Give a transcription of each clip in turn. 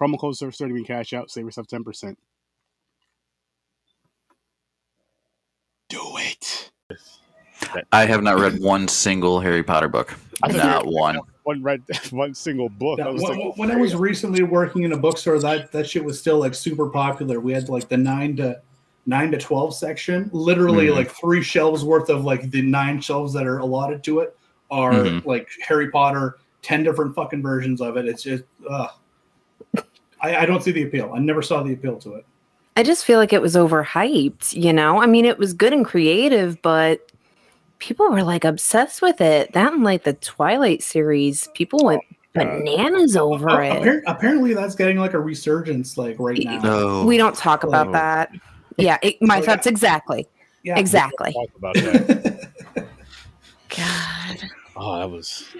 Promo code SURF30 when cash out. Save yourself 10%. Do it. I have not read one single Harry Potter book. Not one. One read one single book. Yeah, I was when, like, when I was recently working in a bookstore, that that shit was still like super popular. We had like the nine to nine to twelve section. Literally, Mhm. like three shelves worth of like the nine shelves that are allotted to it are Mhm. like Harry Potter. Ten different fucking versions of it. It's just, uh, I, I don't see the appeal. I never saw the appeal to it. I just feel like it was overhyped, you know? I mean, it was good and creative, but people were like obsessed with it. That and like the Twilight series, people went bananas over Uh, it. appar- apparently, that's getting like a resurgence, like right now. No. We don't talk about Oh. that. Yeah, it, my Oh, yeah. thoughts exactly. Yeah, Exactly. talk about that. God. Oh, that was.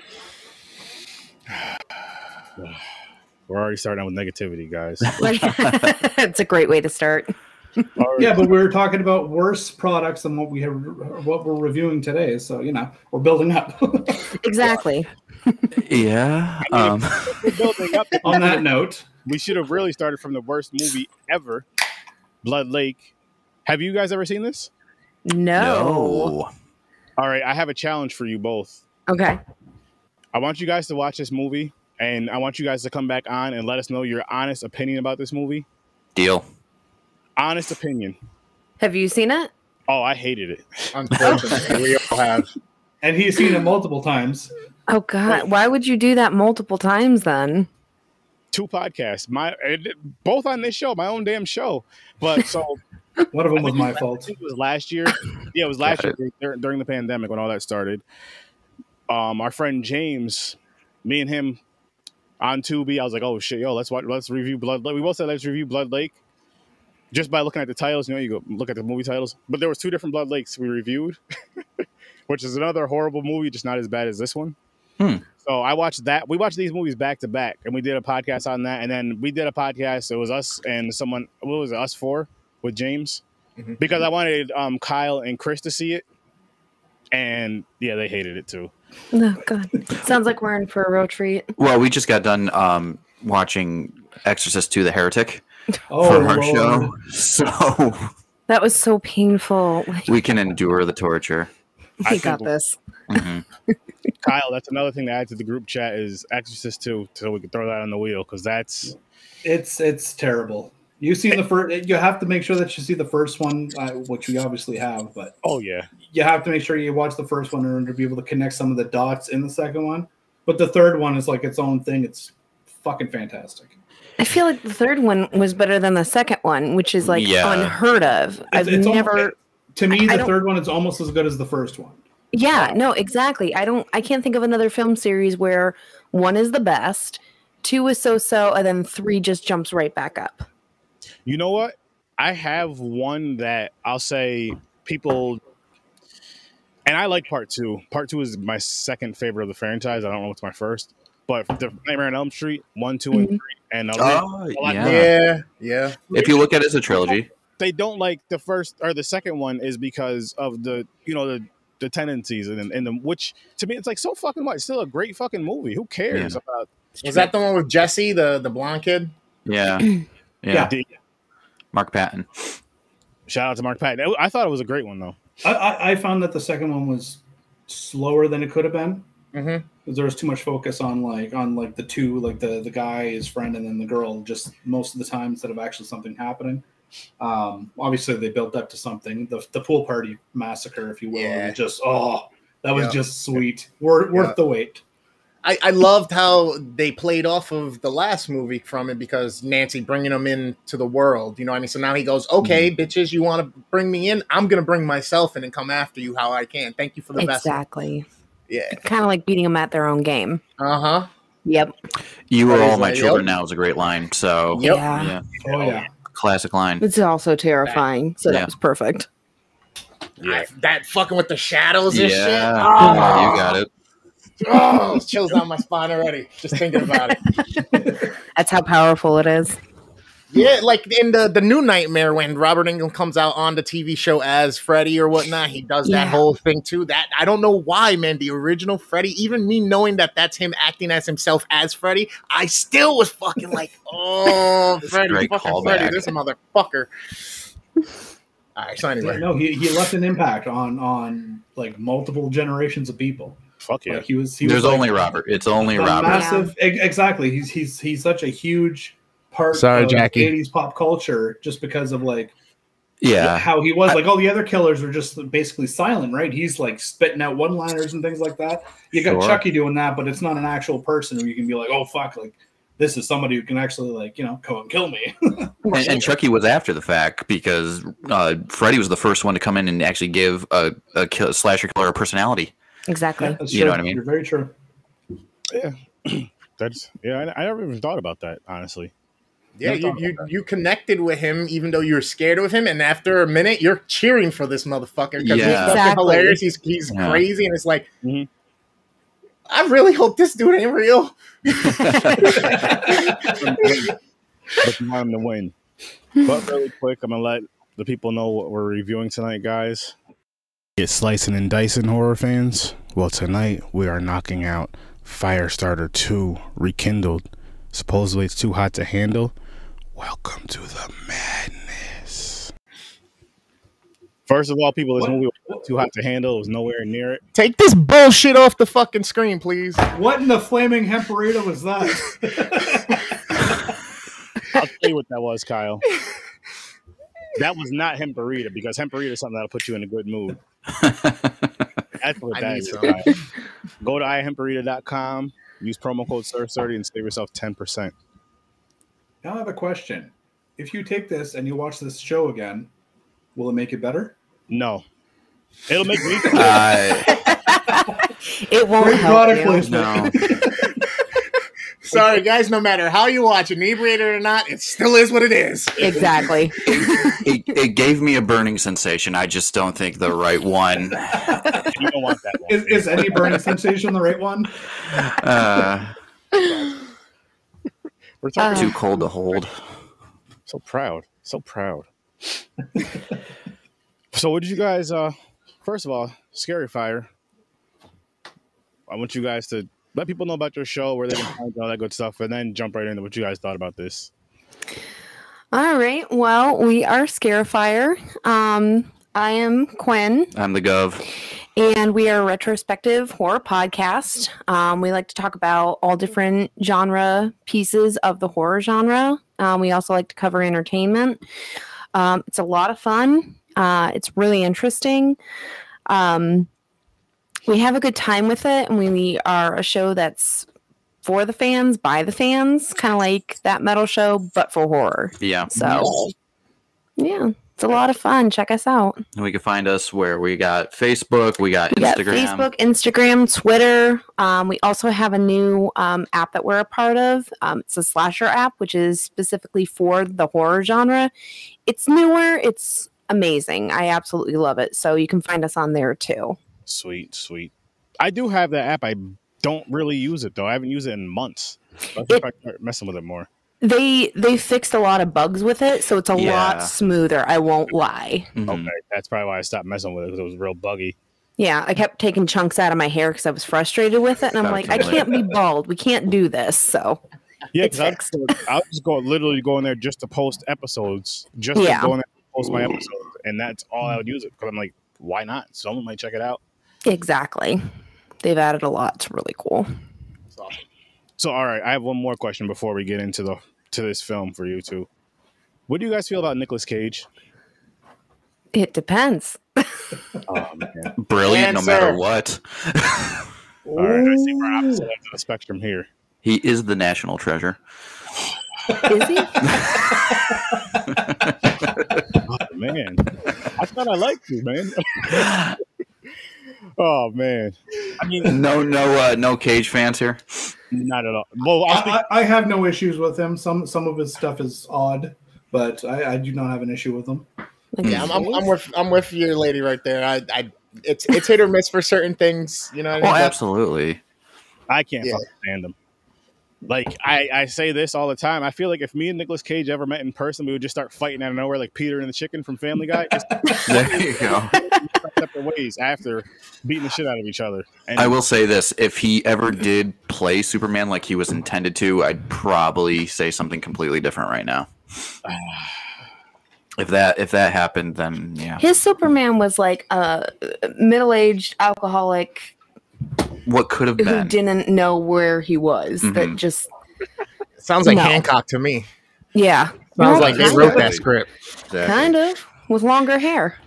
We're already starting out with negativity, guys. it's a great way to start. Yeah, but we were talking about worse products than what we have, what we're reviewing today. So you know, we're building up. Exactly. yeah. Um, We're building up. On that note, we should have really started from the worst movie ever, Blood Lake. Have you guys ever seen this? No. no. All right, I have a challenge for you both. Okay. I want you guys to watch this movie, and I want you guys to come back on and let us know your honest opinion about this movie. Deal. Honest opinion. Have you seen it? Oh, I hated it. Unfortunately, we all have. and he's seen it multiple times. Oh God. Why would you do that multiple times then? Two podcasts, my both on this show, my own damn show. But so One of them was my fault. it was last year. Yeah, it was last year dur- during the pandemic when all that started. Um, our friend James, me and him on Tubi, I was like, "Oh shit, yo, let's watch, let's review Blood." Lake. We both said let's review Blood Lake. Just by looking at the titles, you know, you go look at the movie titles. But there was two different Blood Lakes we reviewed, which is another horrible movie, just not as bad as this one. Hmm. So I watched that. We watched these movies back to back, and we did a podcast on that. And then we did a podcast. It was us and someone. What was it? Us four with James, Mhm. because I wanted um, Kyle and Chris to see it, and yeah, they hated it too. Oh God. Sounds like we're in for a real treat. Well, we just got done um, watching Exorcist 2 The Heretic Oh, for our Lord. show. So That was so painful. we can endure the torture. I We got think- this. Mhm. Kyle, that's another thing to add to the group chat is Exorcist two, so we can throw that on the wheel because that's It's it's terrible. You see the first. You have to make sure that you see the first one, uh, which we obviously have. But oh yeah, you have to make sure you watch the first one in order to be able to connect some of the dots in the second one. But the third one is like its own thing. It's fucking fantastic. I feel like the third one was better than the second one, which is like Yeah. unheard of. I've it's almo- never. To me, I the don't- third one is almost as good as the first one. Yeah, no, exactly. I don't. I can't think of another film series where one is the best, two is so-so, and then three just jumps right back up. you know what? I have one that I'll say people, and I like part two. Part two is my second favorite of the franchise. I don't know what's my first, but the Nightmare on Elm Street one, two, and Mhm. three, and Oh, yeah. Yeah, yeah. If you look at it as a trilogy, they don't like the first or the second one is because of the you know the the tendencies and and the which to me it's like so fucking much. It's still a great fucking movie. Who cares Yeah. about? Was that the one with Jesse, the the blonde kid? yeah. Yeah. Yeah. Mark Patton. Shout out to Mark Patton. I thought it was a great one though. I, I, found that the second one was slower than it could have been. Mhm. 'Cause There was too much focus on like on like the two like the the guy his friend and then the girl just most of the time instead of actually something happening. Um, obviously they built up to something. The the pool party massacre, if you will, Yeah. just oh that was Yeah. just sweet. Worth worth Yeah. the wait. I, I loved how they played off of the last movie from it because Nancy bringing him into the world. You know what I mean? So now he goes, okay, bitches, you want to bring me in? I'm going to bring myself in and come after you how I can. Thank you for the best. Exactly. Yeah. Kind of like beating them at their own game. Uh huh. Yep. You are all my like, children yep. now is a great line. So Yep. Yeah. yeah, Oh yeah. classic line. It's also terrifying. So Yeah. that was perfect. I- that fucking with the shadows and Yeah, shit. you got it. Oh, it's chills down my spine already. Just thinking about it. That's how powerful it is. Yeah, like in the the new Nightmare when Robert Englund comes out on the TV show as Freddy or whatnot, he does that Yeah. whole thing too. That I don't know why, man. The original Freddy, even me knowing that that's him acting as himself as Freddy, I still was fucking like, oh, Freddy, Great fucking Freddy, callback. this motherfucker. All right, so Yeah, anyway, no, he, he left an impact on on like multiple generations of people. Fuck yeah. Like he was he There's was like, only Robert. It's only Robert. massive exactly. He's he's he's such a huge part Sorry, of Jackie. 80s pop culture just because of like Yeah, how he was like all the other killers were just basically silent right he's like spitting out one liners and things like that you got Sure. chucky doing that but it's not an actual person where you can be like oh fuck like this is somebody who can actually like you know come and kill me and, and Chucky was after the fact because uh, Freddy was the first one to come in and actually give a, a kill, slasher killer a personality. Exactly. that's You true. know what I mean? you're very true Yeah. That's yeah. I, I never even thought about that honestly. yeah, you, you you connected with him even though you were scared of him, and after a minute, you're cheering for this motherfucker because he's Yeah. fucking Exactly. hilarious. He's he's Yeah. crazy, and it's like. Mhm. I really hope this dude ain't real. but you want him to win. But really quick, I'm gonna let the people know what we're reviewing tonight, guys. Get slicing and dicing, horror fans. Well, tonight we are knocking out Firestarter 2 Rekindled. Supposedly it's too hot to handle. Welcome to the madness. First of all, people, this What? movie was too hot to handle. It was nowhere near it. Take this bullshit off the fucking screen, please. what in the flaming hemperita was that I'll tell you what that was, Kyle. That was not hemperita because hemperita is something that'll put you in a good mood. That's what I that need is. some. Kyle. Go to ihemperita.com, use promo code SUR30 and save yourself 10%. now i have a question if you take this and you watch this show again will it make it better No. It'll make me uh, It won't Great help product you. placement. no, Sorry, guys. No matter how you watch, inebriated or not, it still is what it is. Exactly. it, it gave me a burning sensation. I just don't think the right one. you don't want that one. is, is any burning sensation the right one Uh, We're talking too cold to hold. so proud. So proud. so what did you guys uh first of all, Scary Fire. I want you guys to let people know about your show, where they can find all that good stuff, and then jump right into what you guys thought about this. All right. Well, we are Scarifire. Um, I am Quinn, I'm the gov. and we are a retrospective horror podcast. Um, we like to talk about all different genre pieces of the horror genre. Um, we also like to cover entertainment. Um, it's a lot of fun. Uh, it's really interesting. Um, we have a good time with it, and we are a show that's for the fans, by the fans, kind of like that metal show, but for horror. Yeah. So, yeah, it's a lot of fun. Check us out. And we can find us where we got Facebook, we got We got Instagram. Facebook, Instagram, Twitter. Um, we also have a new um, app that we're a part of. Um, it's a slasher app, which is specifically for the horror genre. It's newer. It's amazing. I absolutely love it. So you can find us on there too. Sweet, sweet. I do have that app. I don't really use it though. I haven't used it in months. I think I start messing with it more. They they fixed a lot of bugs with it, so it's a Yeah. lot smoother. I won't lie. Mhm. Okay, that's probably why I stopped messing with it because it was real buggy. Yeah, I kept taking chunks out of my hair because I was frustrated with it, and I'm like, I can't be bald. We can't do this. So Yeah, because. I was just go literally go in there just to post episodes, just Yeah. to go in there and post my episodes, and that's all I would use it because I'm like, why not? Someone might check it out. Exactly. They've added a lot. It's really cool. So, So, all right, I have one more question before we get into the to this film for you two. What do you guys feel about Nicolas Cage? It depends. Oh man, Brilliant, no matter what. all right, I see we're opposite ends of the spectrum here. he is the national treasure. Is he? Oh man, I thought I liked you, man. oh man, I mean, no, no, uh, no Cage fans here. not at all. Well, I think I, I I have no issues with him. Some some of his stuff is odd, but I, I do not have an issue with him. Yeah, I'm, I'm, I'm with I'm with your lady right there. I, I it's it's hit or miss for certain things. You know what I Oh, mean? But- absolutely. I can't Yeah. fucking stand him. Like I, I say this all the time. I feel like if me and Nicolas Cage ever met in person, we would just start fighting out of nowhere, like Peter and the Chicken from Family Guy, just There you go. Separate ways after beating the shit out of each other. And I will say this: if he ever did play Superman like he was intended to, I'd probably say something completely different right now. If that if that happened, then yeah. His Superman was like a middle-aged alcoholic What could have been? who been? didn't know where he was. That Mhm. just Sounds like No. Hancock to me. yeah, Sounds No, like they wrote that script. Exactly. kind of with longer hair.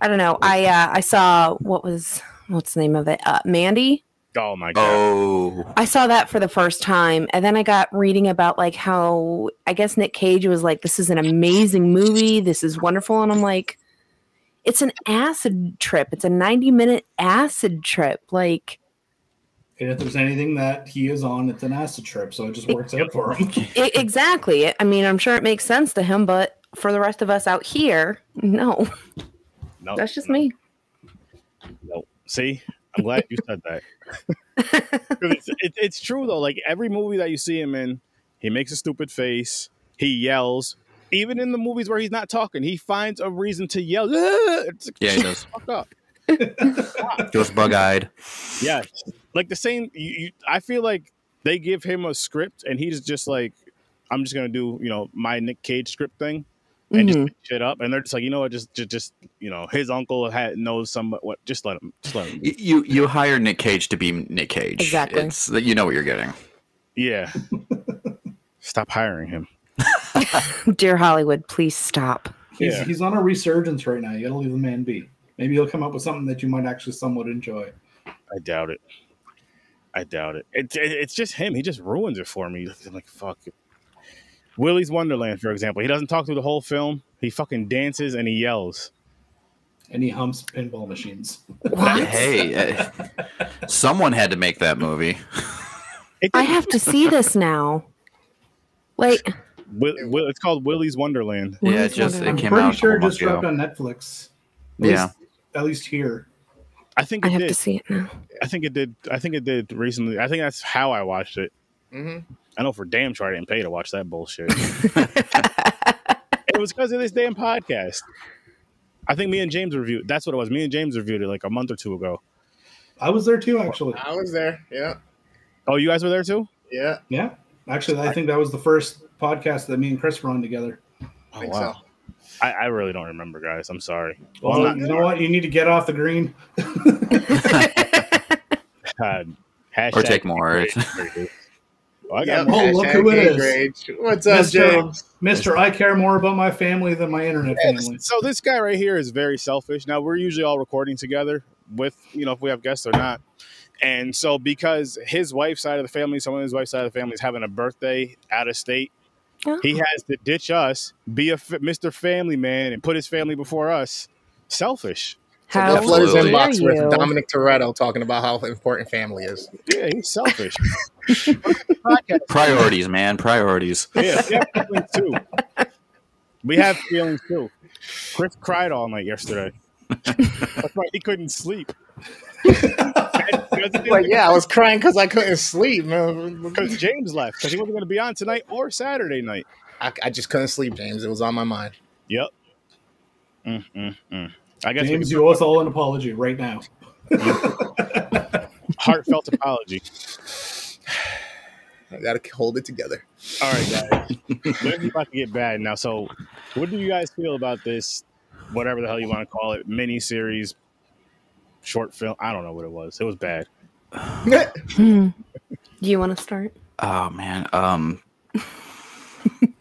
I don't know. I uh, I saw what was what's the name of it? Uh, Mandy. oh my god, Oh, I saw that for the first time, and then I got reading about like how I guess Nick Cage was like, "This is an amazing movie. This is wonderful," and I'm like, "It's an acid trip. It's a 90 minute acid trip. Like, And if there's anything that he is on, it's an acid trip, so it just works out for him. i exactly. I mean, I'm sure it makes sense to him, but for the rest of us out here, no, no, that's just me. no. See, I'm glad you said that. it's, it, it's true though. Like every movie that you see him in, he makes a stupid face. He yells. Even in the movies where he's not talking, he finds a reason to yell. It's Yeah, he does. Fuck up. goes bug eyed. Yeah, like the same. You, you, I feel like they give him a script, and he's just like, "I'm just gonna do, you know, my Nick Cage script thing, and just Mhm. make shit up." And they're just like, "You know what? Just, just, just you know, his uncle had knows some what. Just let him. Just let him. Y- You you hire Nick Cage to be Nick Cage. Exactly. It's that you know what you're getting. Yeah. Stop hiring him. Dear Hollywood, please stop. He's, Yeah. he's on a resurgence right now. You gotta leave the man be. Maybe he'll come up with something that you might actually somewhat enjoy. I doubt it. I doubt it. It, it. It's just him. He just ruins it for me. I'm like, fuck. it. Willy's Wonderland, for example. He doesn't talk through the whole film. He fucking dances and he yells. And he humps pinball machines. What? Hey, uh, someone had to make that movie. I have to see this now. Wait, Will, Will, it's called Willy's Wonderland. Yeah, Willy's it just it I'm pretty out. a sure it couple just dropped on Netflix. At Yeah. least, at least here. I think I have did. to see it now. I think it did. I think it did recently. I think that's how I watched it. hmm I know for damn sure I didn't pay to watch that bullshit. it was because of this damn podcast. I think me and James reviewed. That's what it was. Me and James reviewed it like a month or two ago. I was there too, actually. I was there. Yeah, Oh, you guys were there too? yeah. Yeah. Actually, I think that was the first podcast that me and Chris were on together. Oh think wow. so. I, I really don't remember, guys. I'm sorry. Well, I'm you know what? You need to get off the green. God. Hashtag Or take more. Oh, I Yep, got Oh, look who it is. gay is. grade. What's up, Mr. James? Mister, I care more about my family than my internet family. So this guy right here is very selfish. Now we're usually all recording together with you know if we have guests or not. And so because his wife's side of the family, someone his wife's side of the family is having a birthday out of state, Oh. he has to ditch us, be a Mr. Family Man, and put his family before us. Selfish. How Jeff Letters Absolutely. dare inbox you? with Dominic Toretto talking about how important family is. Yeah, he's selfish. Priorities, man. Priorities. Yeah, we have feelings too. We have feelings too. Chris cried all night yesterday. That's why he couldn't sleep. Like, yeah, I was crying because I couldn't sleep. Man. Because James left because he wasn't going to be on tonight or Saturday night. I, I just couldn't sleep, James. It was on my mind. Yep. Mm, mm, mm. I guess James, you owe us all an apology right now. heartfelt apology. I gotta hold it together. All right, guys. We're about to get bad now. So, what do you guys feel about this? Whatever the hell you want to call it, mini series short film. I don't know what it was. It was bad. Hmm. Do you want to start? Oh man. Um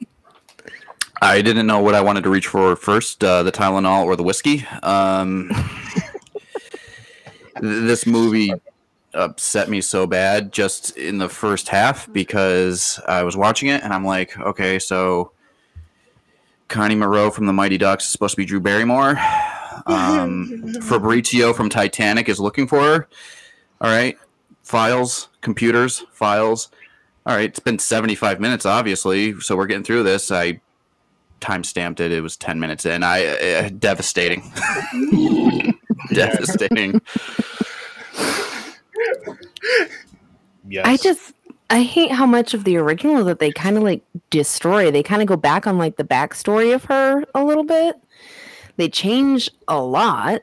I didn't know what I wanted to reach for first, uh, the Tylenol or the whiskey. Um this movie upset me so bad just in the first half because I was watching it and I'm like, okay, so Connie Moreau from the Mighty Ducks is supposed to be Drew Barrymore. Um, Fabrizio from Titanic is looking for her. All right. Files, computers, files. All right. It's been 75 minutes, obviously. So we're getting through this. I time stamped it. It was 10 minutes in. I uh, devastating. devastating. Yes. I just I hate how much of the original that they kind of like destroy. They kind of go back on like the backstory of her a little bit. They change a lot.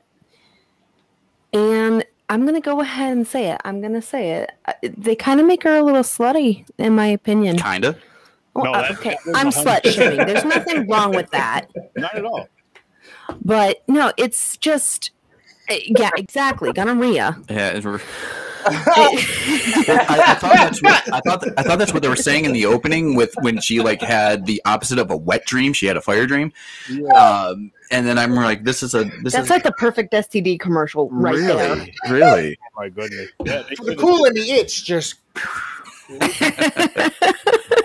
And I'm going to go ahead and say it. I'm going to say it. Uh, They kind of make her a little slutty, in my opinion. Kinda. Well, No, uh, that- okay, I'm slut shaming. There's nothing wrong with that. Not at all. But no, it's just, uh, yeah, exactly. Gonorrhea. Yeah. it's- I, I thought that's what I thought. I thought that's what they were saying in the opening with when she like had the opposite of a wet dream. She had a fire dream, um, and then I'm like, this is a this That's is like the perfect STD commercial right there. really really. Oh my goodness. Yeah, they the cool and the itch just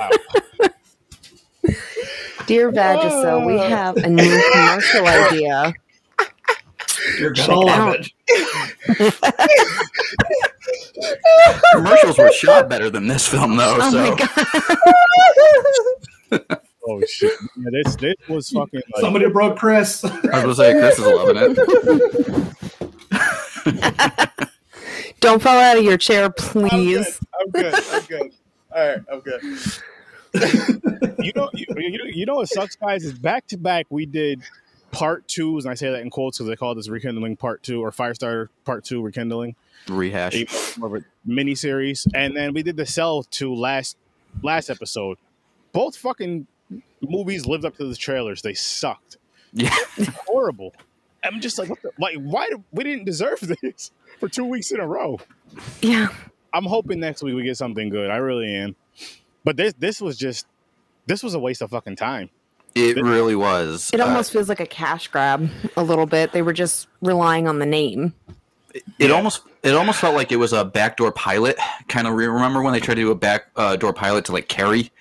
Dear Vagisil, we oh. have a new commercial idea. You're gonna love out. it. Commercials were shot better than this film though. Oh so my god. Oh shit! Yeah, this this was fucking. Like, Somebody broke Chris. I was gonna say Chris is loving it. Don't fall out of your chair, I'm good. please. I'm good. I'm good. All right, I'm good. you know, you, you know, you know what sucks, guys? Is back to back we did part twos, and I say that in quotes because they call this rekindling part two or Firestarter part two rekindling, Rehash. even though it's more of a mini series, and then we did the Cell to last last episode. Both fucking movies lived up to the trailers. They sucked. Yeah. horrible. I'm just like, what the, like, why did, we didn't deserve this for two weeks in a row? Yeah. I'm hoping next week we get something good. I really am. But this this was just this was a waste of fucking time. It really was. It Uh, almost feels like a cash grab a little bit. They were just relying on the name. it almost it almost felt like it was a backdoor pilot. Kind of remember when they tried to do a backdoor pilot to like Carrie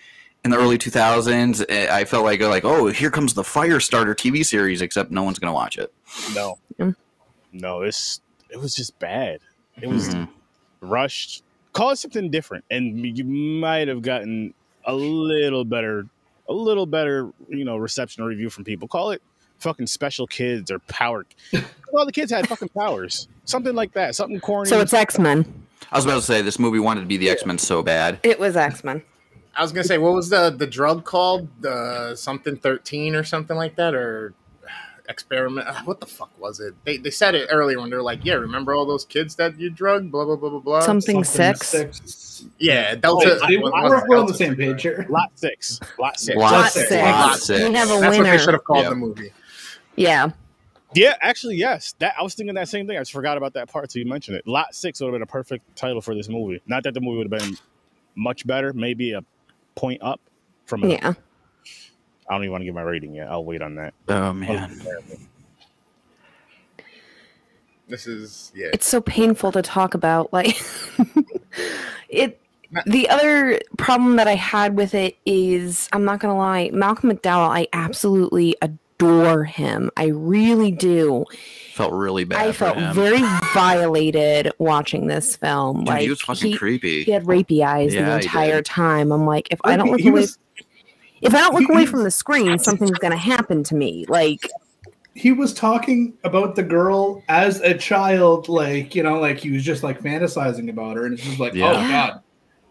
in the early 2000s. Eh, I felt like like oh here comes the Firestarter TV series, except no one's gonna watch it. No. Mm. No, it's it was just bad. It was Mhm. Rushed. Call it something different, and you might have gotten a little better, a little better, you know, reception or review from people. Call it fucking special kids or power. All the kids had fucking powers, something like that, something corny. So it's X Men. I was about to say this movie wanted to be the X Men so bad. It was X Men. I was gonna say, what was the the drug called? The something thirteen or something like that, or experiment? What the fuck was it? They they said it earlier when they're like, yeah, remember all those kids that you drugged? Blah blah blah blah blah. Something, six. six. Yeah, Oh, Delta. see, what I was work we're on the same page here. lot six, lot six. Lot Lot six. six. Lot six. We have a That's what they should have called Yep. the movie. Yeah. Yeah, actually, yes. That I was thinking that same thing. I just forgot about that part. So you mentioned it. Lot six would have been a perfect title for this movie. Not that the movie would have been much better, maybe a point up from. it. Yeah. I don't even want to give my rating yet. I'll wait on that. Oh man. This is yeah. It's so painful to talk about. Like it the other problem that I had with it is I'm not gonna lie, Malcolm McDowell, I absolutely adore him. I really do. Felt really bad. I for felt him. very violated watching this film. Dude, like he was fucking he, creepy. he had rapey eyes Yeah, the entire time. I'm like, if I don't He- look he away was- if I don't look he- away from the screen, something's gonna happen to me. Like he was talking about the girl as a child, like you know, like he was just like fantasizing about her, and it's just like, oh, Yeah. oh god.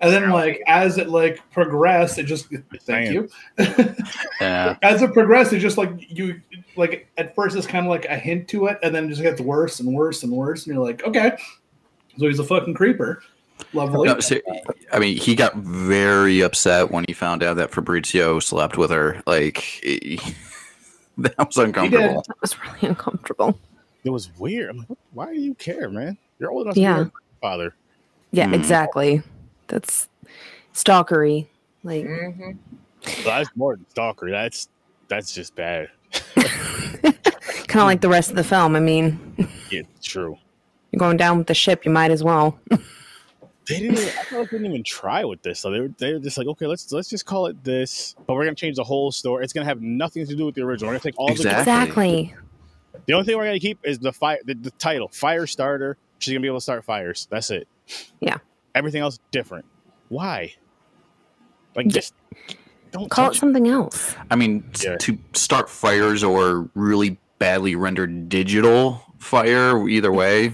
And then like as it like progressed, it just thank Damn. you. Yeah. as it progressed, it just like you like at first it's kind of like a hint to it, and then it just gets worse and worse and worse, and you're like, okay, so he's a fucking creeper. Lovely. No, ser- I mean, he got very upset when he found out that Fabrizio slept with her. Like, he- that was uncomfortable. that was really uncomfortable. it was weird. I'm like, why do you care, man? You're old enough Yeah. to be a father. Yeah, Hmm. exactly. That's stalkery. Like Mhm. So that's more than stalker. That's that's just bad. kind of like the rest of the film. I mean, Yeah, true. you're going down with the ship, you might as well. They didn't. Even, I feel like they didn't even try with this. So they were they were just like, okay, let's let's just call it this, but we're gonna change the whole story. It's gonna have nothing to do with the original. We're gonna take all Exactly. exactly. the the only thing we're gonna keep is the fire the, the title fire starter. She's gonna be able to start fires. That's it. Yeah. Everything else different. Why? Like just don't Call it touch something else. I mean, Yeah. to start fires or really badly rendered digital fire, either way.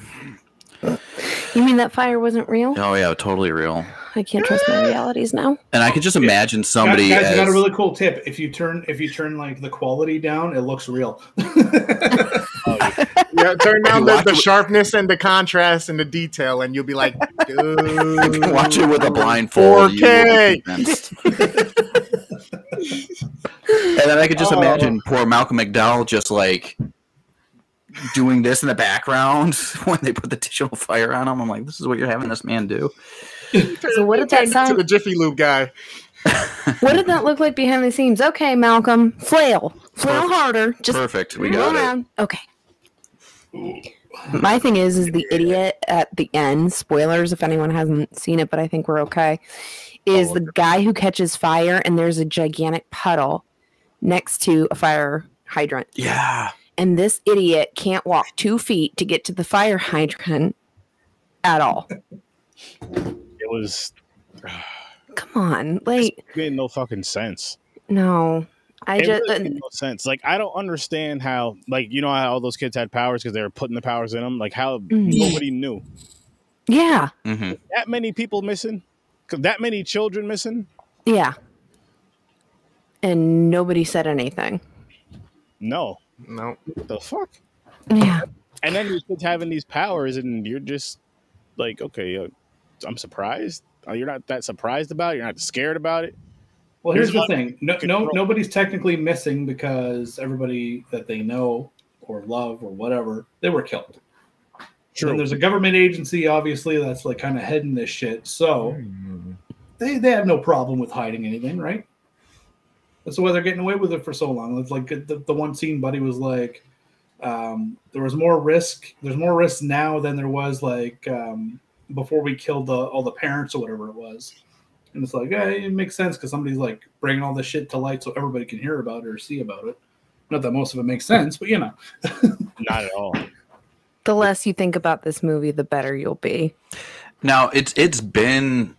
You mean that fire wasn't real? Oh yeah, totally real. I can't trust my realities now. And I could just imagine somebody guys, I got a really cool tip. If you turn if you turn like the quality down, it looks real. Yeah, turn down the, the sharpness and the contrast and the detail, and you'll be like, dude, watch it with a blindfold. 4K. and then I could just Oh. imagine poor Malcolm McDowell just like doing this in the background when they put the digital fire on him. I'm like, this is what you're having this man do. So what did that to the Jiffy Lube guy. What did that look like behind the scenes? Okay, Malcolm, flail, flail Perfect. harder. Just Perfect. We go got it. around. Okay. My thing is, is the idiot at the end. Spoilers if anyone hasn't seen it, but I think we're okay. Is the guy who catches fire and there's a gigantic puddle next to a fire hydrant, Yeah. And this idiot can't walk two feet to get to the fire hydrant at all. it was Come on, like it made no fucking sense. no. I It just really made no sense. Like I don't understand how like you know how all those kids had powers because they were putting the powers in them. Like how Mm. nobody knew. yeah, hmm That many people missing, That many children missing. yeah. And nobody said anything. No. No, What the fuck? Yeah. And then these kids having these powers, and you're just like, okay, uh, I'm surprised. Uh, You're not that surprised about it. You're not scared about it. Well, here's Here's the thing: no, no, nobody's technically missing because everybody that they know or love or whatever they were killed. And there's a government agency, obviously, that's like kind of heading this shit. So they they have no problem with hiding anything, right? That's why they're getting away with it for so long. It's like the, the one scene, Buddy was like, um, there was more risk. There's more risk now than there was like um, before we killed the, all the parents or whatever it was. And it's like, yeah, it makes sense because somebody's like bringing all this shit to light so everybody can hear about it or see about it. Not that most of it makes sense, but you know. not at all. The less you think about this movie, the better you'll be. Now it's it's been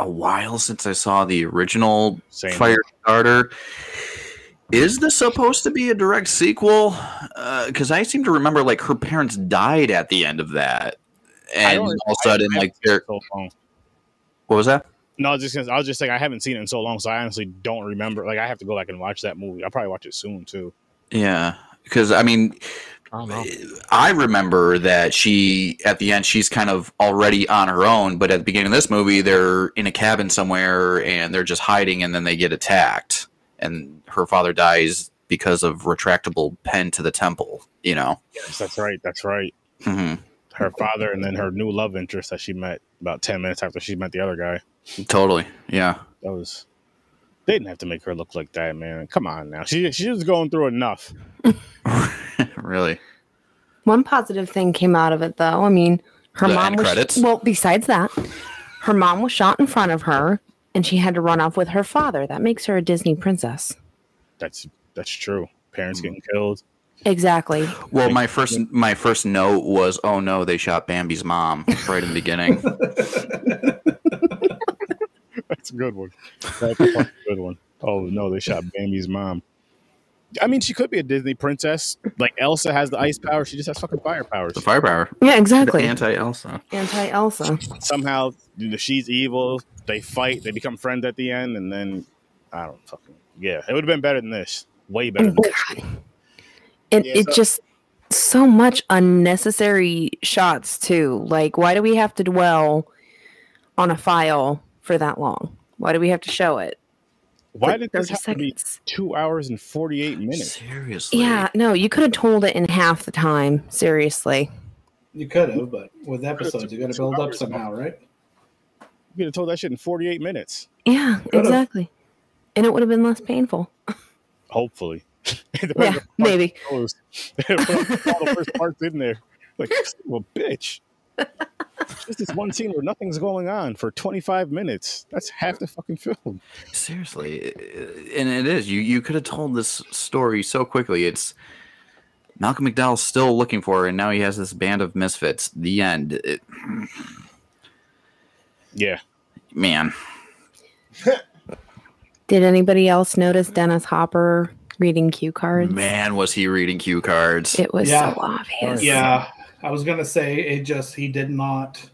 a while since I saw the original Same. Firestarter. Is this supposed to be a direct sequel? Uh, because I seem to remember like her parents died at the end of that, and all of a sudden like they're so long. what was that? No, I was just gonna, I was just saying I haven't seen it in so long, so I honestly don't remember. Like I have to go back and watch that movie. I'll probably watch it soon too. Yeah, because I mean, I. I remember that she at the end she's kind of already on her own, but at the beginning of this movie they're in a cabin somewhere and they're just hiding, and then they get attacked, and her father dies because of retractable pen to the temple. You know. Yes, that's right. That's right. hmm Her father and then her new love interest that she met about ten minutes after she met the other guy. Totally. Yeah. That was. They didn't have to make her look like that, man. Come on now. She she was going through enough. really. One positive thing came out of it, though. I mean, her The mom end was credits? well. Besides that, her mom was shot in front of her, and she had to run off with her father. That makes her a Disney princess. That's that's true. Parents Mm. getting killed. Exactly. Well, my first my first note was, "Oh no, they shot Bambi's mom right in the beginning." That's a good one. That's a fucking good one. Oh no, they shot Bambi's mom. I mean, she could be a Disney princess. Like Elsa has the ice power. She just has fucking fire powers. the firepower, Yeah, exactly. anti Elsa. Anti Elsa. Somehow, you know, she's evil. They fight. They become friends at the end, and then I don't fucking yeah. It would have been better than this. Way better than this. And Yeah, it so- just so much unnecessary shots too. Like, why do we have to dwell on a file for that long? Why do we have to show it? Why like did this 30 have to be two hours and forty eight minutes? Seriously. Yeah, no, you could have told it in half the time. Seriously. You could have, but with episodes, you got to build up somehow, right? You could have told that shit in forty eight minutes. Yeah, exactly. And it would have been less painful. Hopefully. Yeah, the maybe. it goes. Put all the first parts in there. Like, well, bitch. Just this one scene where nothing's going on for 25 minutes. That's half the fucking film. Seriously, and it is. You you could have told this story so quickly. It's Malcolm McDowell's still looking for her, and now he has this band of misfits. The end. It, Yeah. man, Did anybody else notice Dennis Hopper reading cue cards? man, was he reading cue cards? It was Yeah. so obvious. Yeah, I was gonna say it. Just he did not.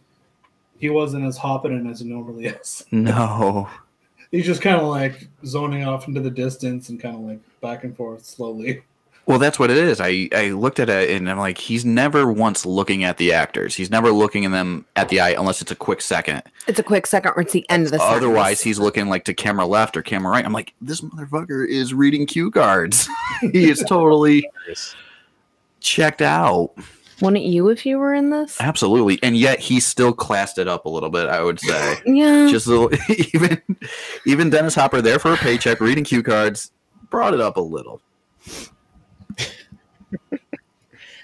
He wasn't as hopping as he normally is. no. He's just kind of like zoning off into the distance and kind of like back and forth slowly. Well, that's what it is. I, I looked at it and I'm like, he's never once looking at the actors. He's never looking at them at the eye unless it's a quick second. It's a quick second or it's the end of the sentence. Otherwise, he's looking like to camera left or camera right. I'm like, this motherfucker is reading cue cards. he is totally checked out. Wouldn't you if you were in this? Absolutely. And yet he still classed it up a little bit, I would say. Yeah. Just a little, even even Dennis Hopper there for a paycheck, reading cue cards, brought it up a little.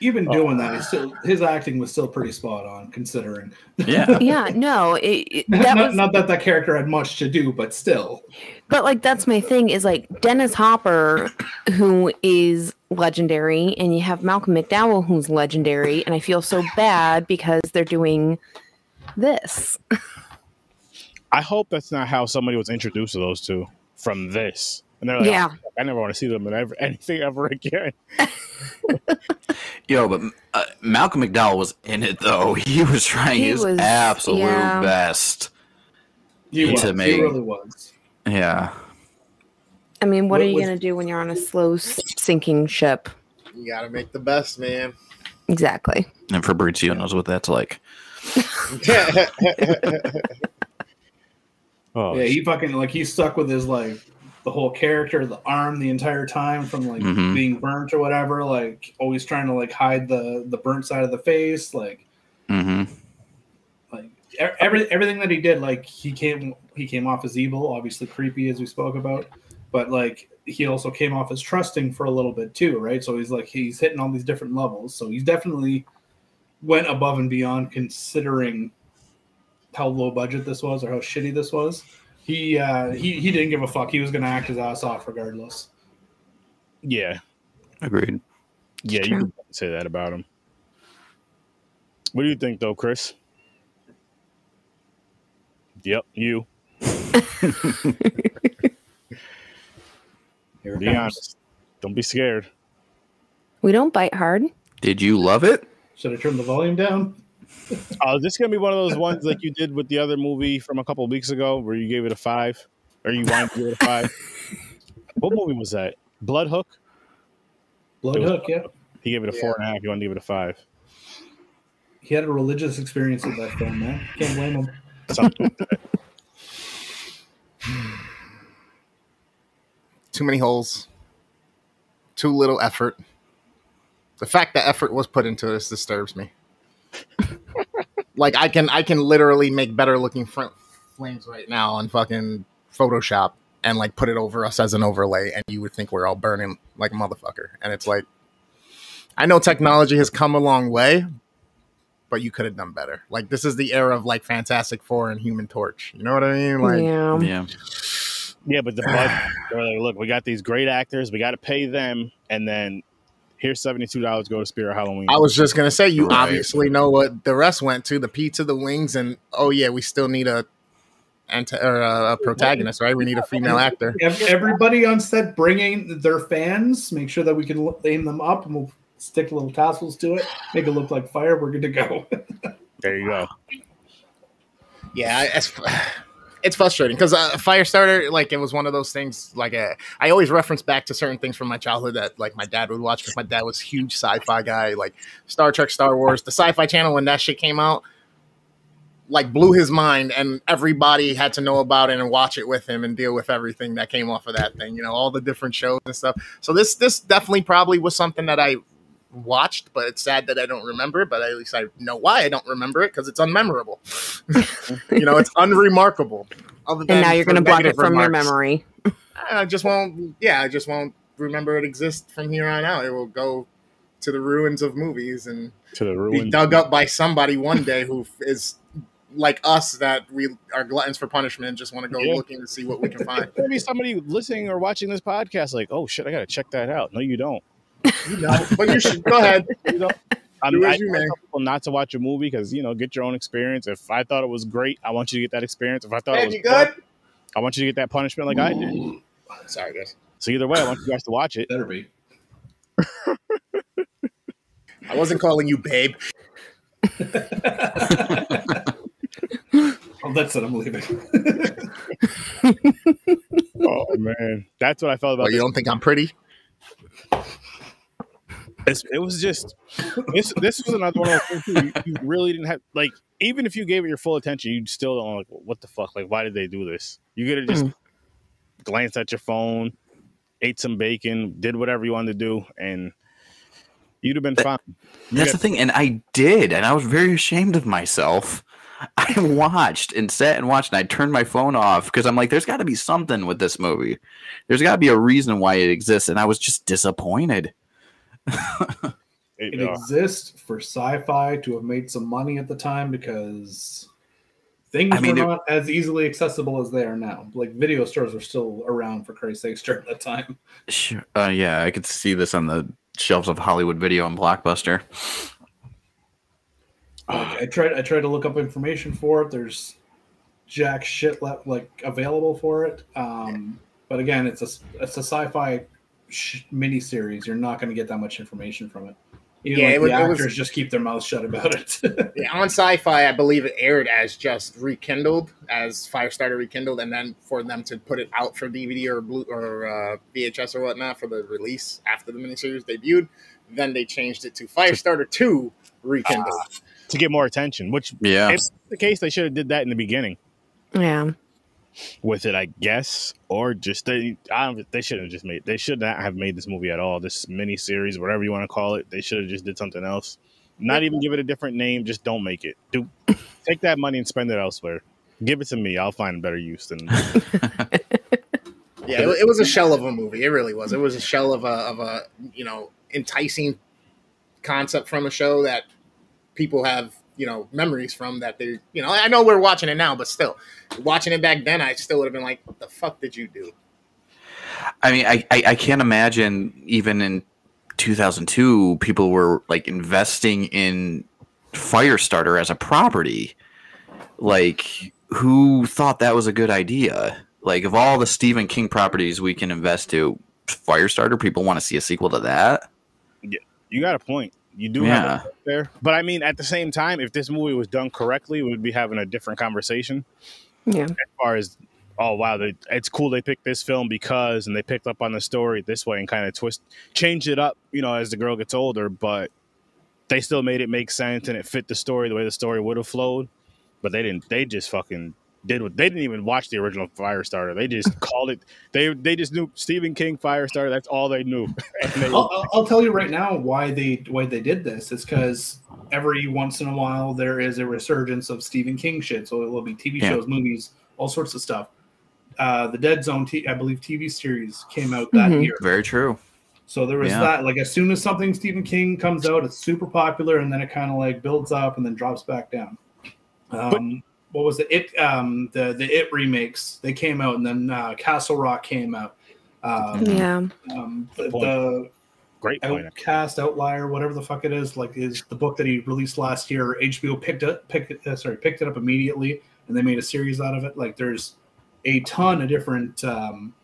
Even oh. doing that, he still his acting was still pretty spot on considering. Yeah. yeah, no, it, it- that not, was not that that character had much to do, but still. But like that's my thing is like Dennis Hopper, who is legendary, and you have Malcolm McDowell, who's legendary, and I feel so bad because they're doing this. I hope that's not how somebody was introduced to those two from this. And they're like, Yeah. "Oh, I never want to see them in ever, anything ever again. Yo, but uh, Malcolm McDowell was in it though. He was trying He his was- absolute yeah. best. He was. To He really was. Yeah. I mean, what What are you was- gonna do when you're on a slow sinking ship? You gotta make the best, man. Exactly. And Fabrizio knows what that's like. Oh, yeah, he fucking like he stuck with his like the whole character, the arm, the entire time from like Mhm. being burnt or whatever. Like always trying to like hide the the burnt side of the face. Like mm-hmm. like every everything that he did. Like he came he came off as evil, obviously creepy as we spoke about, but like he also came off as trusting for a little bit too, right? So he's like he's hitting all these different levels. So he's definitely went above and beyond considering how low budget this was or how shitty this was. He uh he, he didn't give a fuck. He was gonna act his ass off regardless. yeah. Agreed. Yeah, you can say that about him. What do you think, though, Chris? Yep, you. Here it Be comes. honest. Don't be scared. We don't bite hard. Did you love it? Should I turn the volume down? Oh, is this gonna be one of those ones like you did with the other movie from a couple of weeks ago, where you gave it a five, or you wanted to give it a five? what movie was that? Blood Hook. Blood Hook, yeah. He gave it a four and a half. You wanted to give it a five. He had a religious experience with that film, man. Can't blame him. Something. Too many holes. Too little effort. The fact that effort was put into this disturbs me. Like I can I can literally make better looking front flames right now on fucking Photoshop and like put it over us as an overlay and you would think we're all burning like a motherfucker. And it's like I know technology has come a long way, but you could have done better. Like this is the era of like Fantastic Four and Human Torch. You know what I mean? Like yeah. Yeah. yeah, but the budget. Like, look, we got these great actors. We got to pay them, and then here's seventy two dollars. Go to Spirit Halloween. I was just gonna say you Right. obviously know what the rest went to the pizza, the wings, and oh yeah, we still need a anta- or a, a protagonist, right? We need a female actor. Everybody on set bringing their fans, make sure that we can aim them up and we'll stick little tassels to it, make it look like fire. We're good to go. there you go. Yeah, I- it's, frustrating because uh, Firestarter, like it was one of those things. Like uh, I always reference back to certain things from my childhood that like my dad would watch because my dad was huge sci-fi guy, like Star Trek, Star Wars, the Sci-Fi Channel when that shit came out. like blew his mind, and everybody had to know about it and watch it with him and deal with everything that came off of that thing. You know, all the different shows and stuff. So this this definitely probably was something that I watched, but it's sad that I don't remember it. But at least I know why I don't remember it because it's unmemorable. you know, it's unremarkable. Other And now you're going to block it negative from your memory. I just won't. Yeah, I just won't remember it exists from here on out. It will go to the ruins of movies and to the be dug up by somebody one day who is like us that we are gluttons for punishment and just want to go Yeah. looking to see what we can find. Maybe somebody listening or watching this podcast, like, oh shit, I gotta check that out. No, you don't. You know, but you should go ahead. You don't. I'm, Do as I you tell may. people not to watch a movie because you know get your own experience. If I thought it was great, I want you to get that experience. If I thought it was you good? I want you to get that punishment like I did. Sorry, guys. So either way, I want you guys to watch it. Better be. I wasn't calling you babe. Oh, that's it. I'm leaving. Oh man, that's what I felt about. Well, you don't think I'm pretty? It was just this. This was another one of those things. You, you really didn't have like even if you gave it your full attention, you still don't like what the fuck. Like, why did they do this? You could have just hmm. glanced at your phone, ate some bacon, did whatever you wanted to do, and you'd have been fine. You That's got- the thing, and I did, and I was very ashamed of myself. I watched and sat and watched, and I turned my phone off because I'm like, "There's got to be something with this movie. There's got to be a reason why it exists," and I was just disappointed. it- It exists for sci-fi to have made some money at the time because things I mean, were it- not as easily accessible as they are now. Like video stores were still around for Christ's sakes during that time. Sure. Uh, yeah, I could see this on the shelves of Hollywood Video and Blockbuster. Like, I tried I tried to look up information for it. There's jack shit left like available for it. Um, but again, it's a it's a sci-fi sh- mini series. You're not going to get that much information from it. Even Yeah, like it was- the it was- actors just keep their mouths shut about it. Yeah, on Sci-Fi, I believe it aired as just rekindled, as Firestarter rekindled, and then for them to put it out for DVD or blue or uh, VHS or whatnot for the release after the miniseries debuted, then they changed it to Firestarter Two rekindled. to get more attention, which Yeah, if the case they should have did that in the beginning Yeah. With it, I guess, or just they. I don't. They should have just made. They should not have made this movie at all. This mini series, whatever you want to call it, they should have just did something else. Not even give it a different name. Just don't make it. Do take that money and spend it elsewhere. Give it to me. I'll find a better use than. Yeah, it, it was a shell of a movie. It really was. It was a shell of a of a you know enticing concept from a show that people have you know memories from. That they you know I know we're watching it now, but still watching it back then, I still would have been like, "What the fuck did you do?" I mean, I, I I can't imagine even in 2002 people were like investing in Firestarter as a property. Like, who thought that was a good idea? Like, of all the Stephen King properties we can invest to, Firestarter, people want to see a sequel to that. Yeah, you got a point. You do Yeah. have a point there, but I mean, at the same time, if this movie was done correctly, we would be having a different conversation. Yeah. as far as oh wow they, it's cool they picked this film because and they picked up on the story this way and kind of twist change it up you know as the girl gets older but they still made it make sense and it fit the story the way the story would have flowed but they didn't they just fucking did what they didn't even watch the original Firestarter they just called it they they just knew Stephen King Firestarter that's all they knew they, I'll, I'll- I'll tell you right now why they why they did this. It's because every once in a while there is a resurgence of Stephen King shit. So it will be TV Yeah. shows, movies, all sorts of stuff. Uh, the Dead Zone, t- I believe, TV series came out that Mhm. year. Very true. So there was Yeah. that. Like as soon as something Stephen King comes out, it's super popular, and then it kind of like builds up and then drops back down. Um, what was the It um, the the It remakes they came out, and then uh, Castle Rock came out. Um, Yeah. um, the, the great point Outcast, Outlier, whatever the fuck it is, like is the book that he released last year. HBO picked it, picked it, uh, sorry, picked it up immediately, and they made a series out of it. Like there's a ton of different um,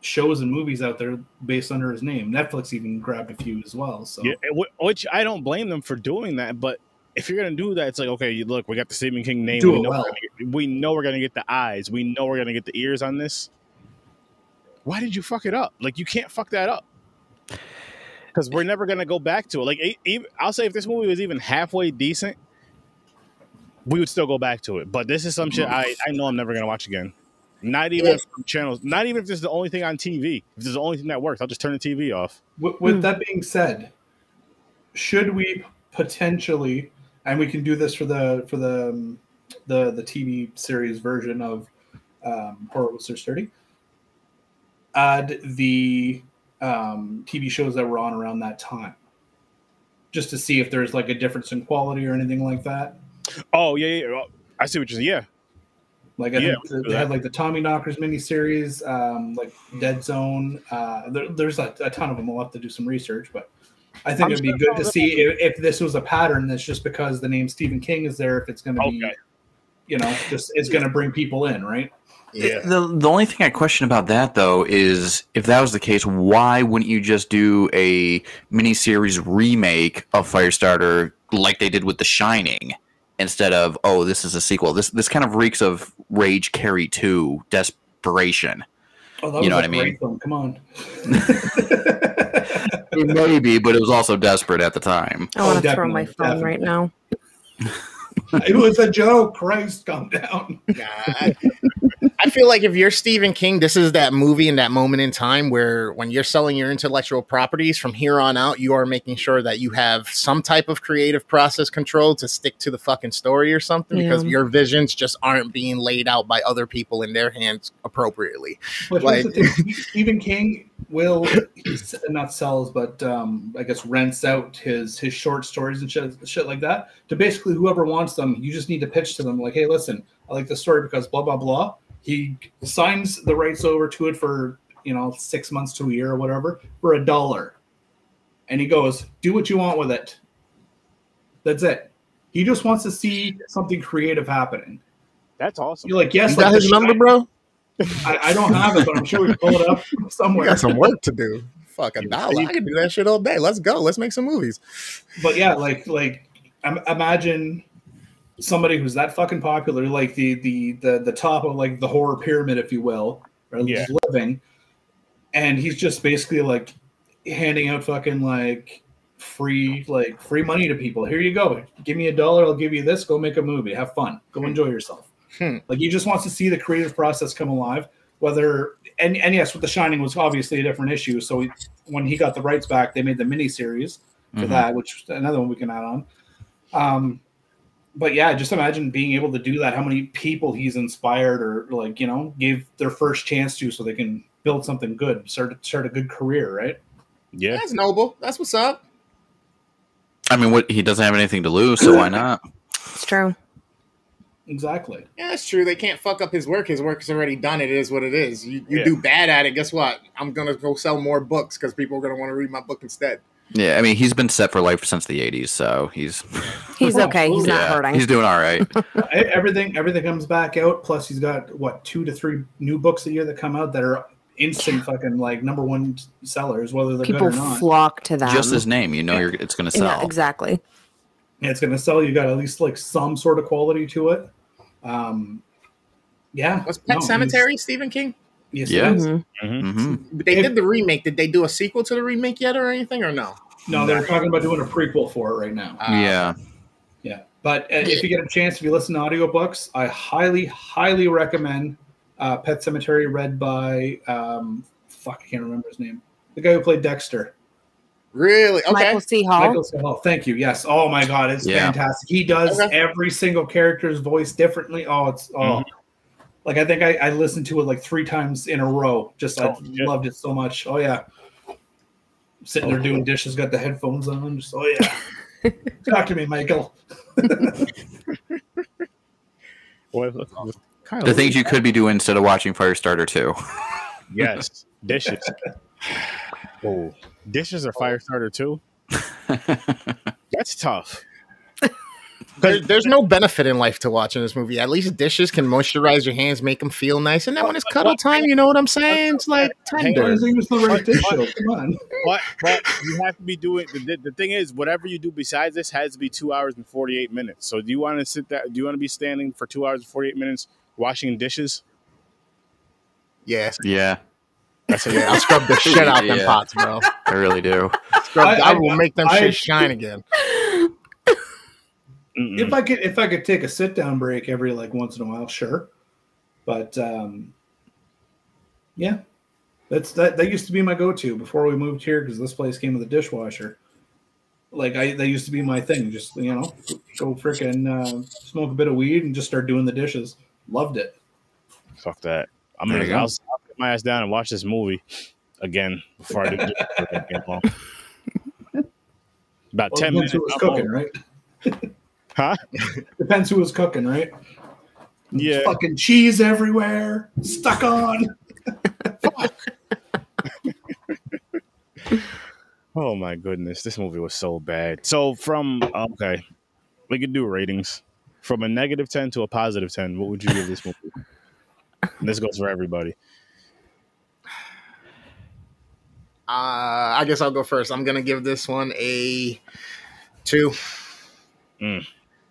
shows and movies out there based under his name. Netflix even grabbed a few as well. So Yeah, which I don't blame them for doing that, but if you're gonna do that, it's like okay, look, we got the Stephen King name. Do we, know well. we're gonna get, we know we're gonna get the eyes. We know we're gonna get the ears on this. Why did you fuck it up? Like you can't fuck that up because we're never gonna go back to it. Like e- even, I'll say, if this movie was even halfway decent, we would still go back to it. But this is some shit I, I know I'm never gonna watch again. Not even Yeah. if channels. Not even if this is the only thing on TV. If this is the only thing that works, I'll just turn the TV off. With, with Hmm. that being said, should we potentially, and we can do this for the for the um, the the TV series version of um, Horror with Sir Sturdy, add the um, TV shows that were on around that time, just to see if there's like a difference in quality or anything like that. Oh yeah, yeah. I see what you're saying. Yeah, Like I Yeah, think they had like the Tommyknockers miniseries, um, like Dead Zone. Uh, there, there's a, a ton of them. We'll have to do some research, but I think I'm it'd be good to see if, if this was a pattern. That's just because the name Stephen King is there. If it's going to be, you know, just it's going to bring people in, right? Yeah. The the only thing I question about that though is if that was the case, why wouldn't you just do a miniseries remake of Firestarter like they did with The Shining instead of oh this is a sequel? This this kind of reeks of Rage Carrie Two Desperation. Oh, that You know was what a I great mean? Film. Come on. Maybe, but it was also desperate at the time. I want to Oh, oh throw my definitely, phone right now. it was a joke. Christ, calm down. Nah, I, I feel like if you're Stephen King, this is that movie in that moment in time where when you're selling your intellectual properties from here on out, you are making sure that you have some type of creative process control to stick to the fucking story or something because your visions just aren't being laid out by other people in their hands appropriately. But Like- here's the thing, Stephen King will not sells, but um, I guess rents out his his short stories and shit, shit like that to basically whoever wants them. You just need to pitch to them like, hey, listen, I like this story because blah blah blah. He signs the rights over to it for you know six months to a year or whatever for a dollar, and he goes, do what you want with it. That's it. He just wants to see something creative happening. that's awesome. You're like, yes, You like got his number, Shining- bro? I, I don't have it, but I'm sure we can pull it up You somewhere. got some work to do. Fuck a dollar. I can do that shit all day. Let's go. Let's make some movies. but yeah, like like imagine somebody who's that fucking popular, like the the the the top of like the horror pyramid, if you will, or Yeah. living, and he's just basically like handing out fucking like free like free money to people. Here you go. Give me a dollar, I'll give you this. Go make a movie. Have fun. Go enjoy yourself. Hmm. Like he just wants to see the creative process come alive. Whether and and yes, with The Shining was obviously a different issue. So he, when he got the rights back, they made the miniseries for Mhm. that, which another one we can add on. Um, but yeah, just imagine being able to do that. How many people he's inspired or like you know gave their first chance to, so they can build something good, start start a good career, right? yeah, That's noble. That's what's up. I mean, what he doesn't have anything to lose, so why not? It's true. Exactly. Yeah, that's true. They can't fuck up his work. His work is already done. It is what it is. You, you Yeah. do bad at it. Guess what? I'm gonna go sell more books because people are gonna want to read my book instead. Yeah, I mean, he's been set for life since the '80s, so he's He's okay. He's not yeah, hurting. he's doing all right. Everything everything comes back out. Plus, he's got what two to three new books a year that come out that are instant fucking like number one sellers, whether they're People good or not. flock to that. Just his name, you know, you're, it's going to sell. yeah, exactly. It's going to sell. You got at least like some sort of quality to it. Um, yeah. Was Pet no, Sematary Stephen King? Yes, Yeah. it is. Mhm. hmm They If- did the remake. Did they do a sequel to the remake yet, or anything, or no? No, they're talking about doing a prequel for it right now. Uh, yeah, Yeah, but uh, if you get a chance, if you listen to audiobooks, I highly, highly recommend uh, Pet Sematary, read by um, fuck, I can't remember his name. The guy who played Dexter, Really? Okay. Michael C. Hall. Michael C. Hall. Thank you. Yes. Oh my God, it's Yeah. fantastic. He does Okay. every single character's voice differently. Oh, it's oh. Mm-hmm. Like I think I, I listened to it like three times in a row. Just I Oh, yeah. loved it so much. Oh yeah. Sitting there oh. doing dishes, got the headphones on. Just oh yeah. Talk to me, Michael. Boy, look- look- the things you could be doing instead of watching Firestarter 2. yes, dishes. Oh, dishes are oh. fire starter too. That's tough. There, there's no benefit in life to watching this movie. At least dishes can moisturize your hands, make them feel nice, and then when it's cuddle time, you know what I'm saying? It's like Hang Why tender. is the right dish? Come on. But but you have to be doing the, the, the thing is whatever you do besides this has to be two hours and forty eight minutes. So do you want to sit there? Do you want to be standing for two hours and forty eight minutes washing dishes? Yeah, yeah, That's a, yeah. I'll scrub the shit out of them pots, bro. I really do. Scrub, I- I, I- will make them I- shit shine again. If I could if I could take a sit down break every like once in a while, sure. But um yeah. That's that that used to be my go to before we moved here because this place came with a dishwasher. Like I that used to be my thing. Just you know, go freaking uh, smoke a bit of weed and just start doing the dishes. Loved it. Fuck that. I'm There gonna go. I'll, I'll put my ass down and watch this movie again before I do that. About Well, ten depends minutes. who was cooking, right? Huh? Depends who was cooking, right? Yeah. Fucking cheese everywhere, stuck on. Oh my goodness, this movie was so bad. So from okay, we could do ratings from a negative ten to a positive ten. What would you give this movie? And this goes for everybody. Uh, I guess I'll go first. I'm gonna give this one a two. Mm.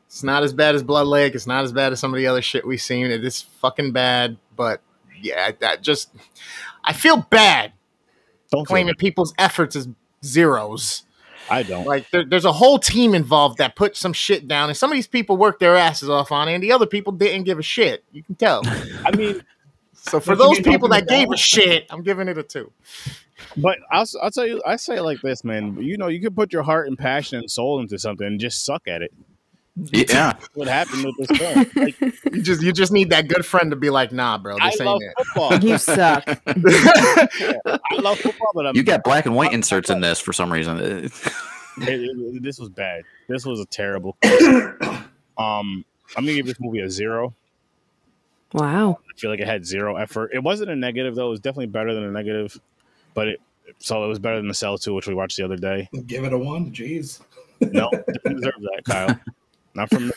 It's not as bad as Blood Lake. It's not as bad as some of the other shit we've seen. It is fucking bad, but yeah, that just I feel bad Don't claiming people's efforts as zeros. I don't. Like there, there's a whole team involved that put some shit down, and some of these people worked their asses off on it, and the other people didn't give a shit. You can tell. I mean, So for those people that gave a shit, I'm giving it a two. But I'll I'll tell you, I say it like this, man. You know, you can put your heart and passion and soul into something and just suck at it. Yeah. What happened with this film? Like, You just you just need that good friend to be like, nah, bro, I this love ain't football. You suck. it. I love football, but I'm, You got black and white inserts in this for some reason. it- it- this was bad. This was a terrible. um, I'm gonna give this movie a zero. Wow. I feel like it had zero effort. It wasn't a negative though. It was definitely better than a negative, but it so it was better than the Cell Two, which we watched the other day. Give it a one. Jeez. No, didn't deserve that, Kyle. Not from.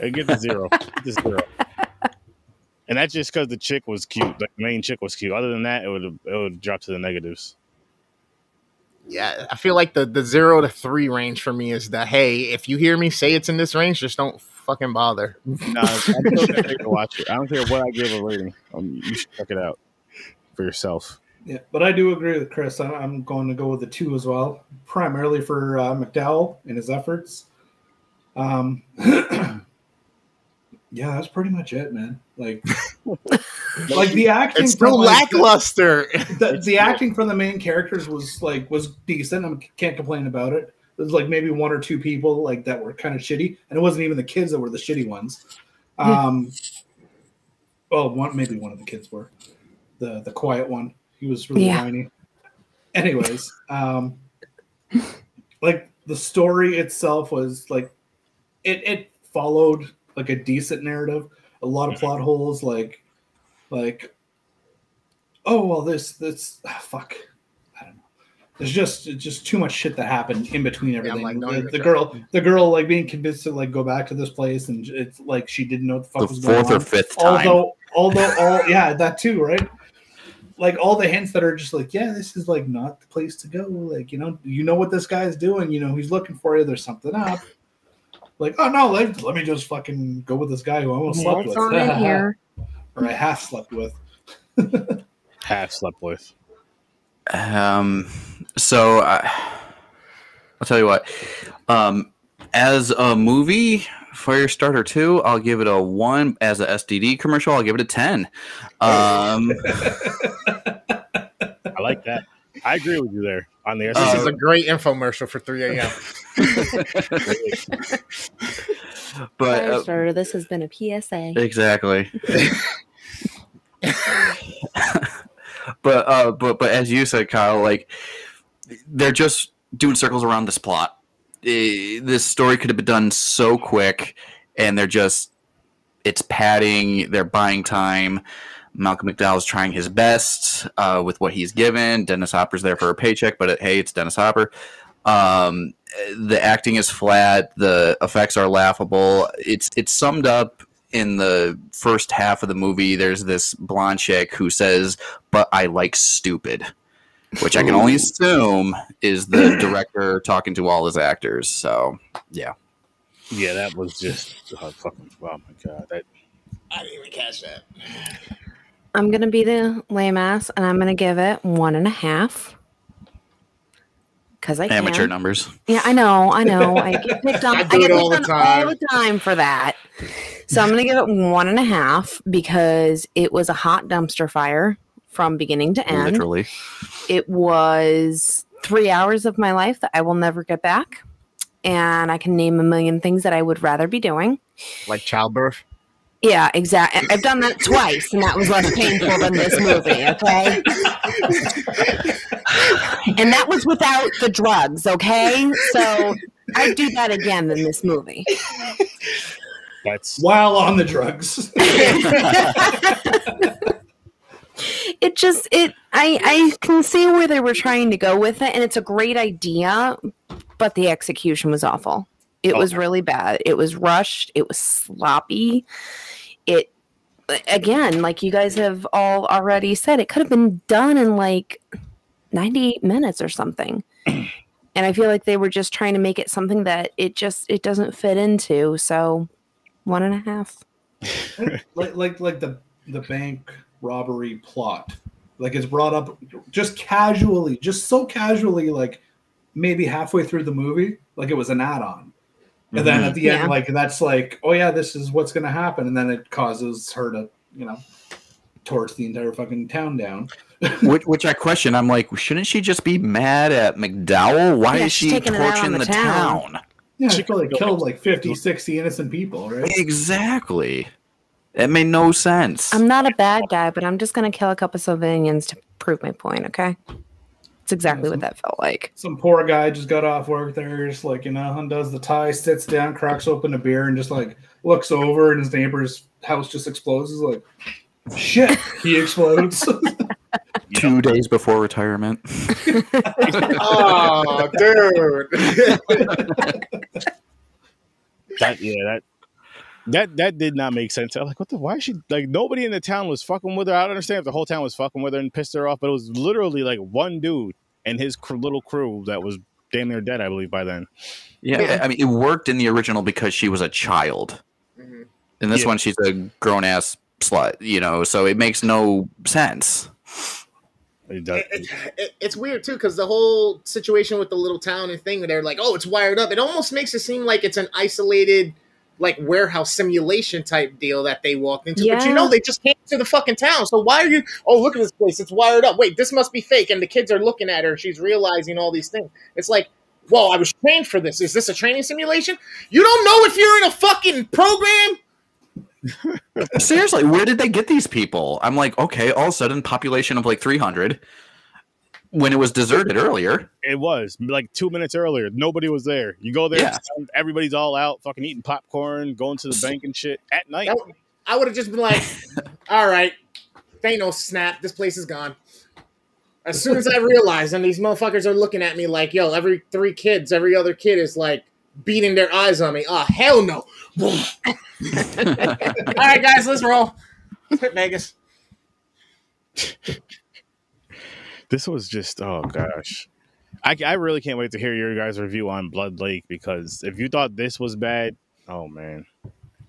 It gives a zero. It gives a zero. And that's just because the chick was cute. The main chick was cute. Other than that, it would it would drop to the negatives. yeah, I feel like the the zero to three range for me is the hey, if you hear me say it's in this range, just don't fucking bother. No, I'm still gonna take to watch it. I don't care what I give a rating. Um, you should check it out for yourself. Yeah, but I do agree with Chris. I'm, going to go with the two as well, primarily for uh, McDowell and his efforts. Um, yeah, that's pretty much it, man. Like, like the acting. It's from, still like, lackluster. the, the acting from the main characters was like was decent. I can't complain about it. There's like maybe one or two people like that were kind of shitty, and it wasn't even the kids that were the shitty ones. Um, well, one maybe one of the kids were the the quiet one. He was really Yeah. whiny. Anyways, um, like the story itself was like it it followed like a decent narrative. A lot of plot holes, like like oh well this this ah, fuck i don't know there's just just too much shit that happened in between I'm everything like, don't the, the girl the girl like being convinced to like go back to this place and it's like she didn't know what the fuck The was going fourth or on fifth time. although although all yeah that too right like all the hints that are just like yeah this is like not the place to go like you know you know what this guy's doing you know he's looking for you there's something up like oh no let, let me just fucking go with this guy who I almost slept What's with on here? or i half slept with Half slept with. Um, so I, I'll tell you what. Um, as a movie, Firestarter Two, I'll give it a one. As a STD commercial, I'll give it a ten. Um, I like that. I agree with you there on the This Uh, is a great infomercial for 3 a.m. but uh, Firestarter, this has been a PSA. exactly. but uh, but but as you said, Kyle, like they're just doing circles around this plot. Eh, this story could have been done so quick, and they're just it's padding. They're buying time. Malcolm McDowell's trying his best uh, with what he's given. Dennis Hopper's there for a paycheck, but it, hey, it's Dennis Hopper. Um, the acting is flat. The effects are laughable. It's it's summed up in the first half of the movie. There's this blonde chick who says, "But I like stupid," which I can only assume is the director talking to all his actors. So Yeah, Yeah, that was just oh, fucking. Oh my god, that I didn't even catch that. I'm gonna be the lame ass, and I'm gonna give it one and a half. because I Amateur can. numbers. Yeah, I know, I know. I get picked on. I I, get it all picked the on time. all the time for that. So I'm gonna give it one and a half because it was a hot dumpster fire from beginning to end. Literally. It was three hours of my life that I will never get back, and I can name a million things that I would rather be doing. Like childbirth. Yeah, exactly. I've done that twice, and that was less painful than this movie. Okay, and that was without the drugs. Okay, so I'd do that again in this movie. That's While on the drugs. it just it I I can see where they were trying to go with it, and it's a great idea, but the execution was awful. It was really bad. It was rushed. It was sloppy. It again, like you guys have all already said, it could have been done in like 98 minutes or something. and I feel like they were just trying to make it something that it just it doesn't fit into. So one and a half. like like like the the bank robbery plot like it's brought up just casually just so casually like maybe halfway through the movie like it was an add-on and then at mm-hmm. the Yeah. end like that's like oh yeah this is what's gonna happen and then it causes her to you know torch the entire fucking town down which, which I question. I'm like, shouldn't she just be mad at McDowell? Why Yeah, is she taking it out on torching the the town. town? yeah She she probably killed like 50 60 innocent people right Exactly. It made no sense. I'm not a bad guy, but I'm just gonna kill a couple civilians to prove my point. Okay, it's exactly what that felt like. some poor guy just got off work there, just like you know, undoes the tie, sits down, cracks open a beer, and just like looks over, and his neighbor's house just explodes. He's like, "Shit!" He explodes. Two days before retirement. Oh, dude. that yeah that that that did not make sense. I was like, what the? Why is she like? Nobody in the town was fucking with her. I don't understand if the whole town was fucking with her and pissed her off, but it was literally like one dude and his cr- little crew that was damn near dead, I believe, by then. Yeah, I mean, it worked in the original because she was a child. Mhm. In this Yeah. one, she's a grown ass slut, you know, so it makes no sense. It does- It- it- it's weird too because the whole situation with the little town and thing, they're like, "Oh, it's wired up." It almost makes it seem like it's an isolated, like warehouse simulation type deal that they walked into. But you know, they just came to the fucking town. So why are you? Oh, look at this place. It's wired up. Wait, this must be fake. And the kids are looking at her. She's realizing all these things. It's like. Whoa, I was trained for this. Is this a training simulation? You don't know if you're in a fucking program? Seriously, where did they get these people? I'm like, okay, all of a sudden, population of like 300 when it was deserted earlier. It was like two minutes earlier. Nobody was there. You go there, Yeah. everybody's all out, fucking eating popcorn, going to the bank and shit at night. That- I would have just been like, all right, Thanos snap, this place is gone. As soon as I realized, and these motherfuckers are looking at me like, yo, every three kids, every other kid is like beating their eyes on me. Oh, hell no. all right, guys, let's roll. Hit Vegas. This was just oh gosh. I, I really can't wait to hear your guys' review on Blood Lake because if you thought this was bad, oh man.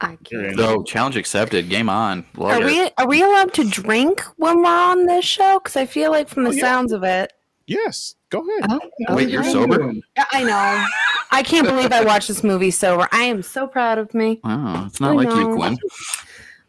I can't. in. So, challenge accepted. Game on. Love Are it. we are we allowed to drink when we're on this show? Because I feel like from the Oh, yeah. sounds of it. Yes, go ahead. Oh, Wait, you're sober? I know. I can't believe I watched this movie sober. I am so proud of me. Oh, it's not I like you, know. Gwen.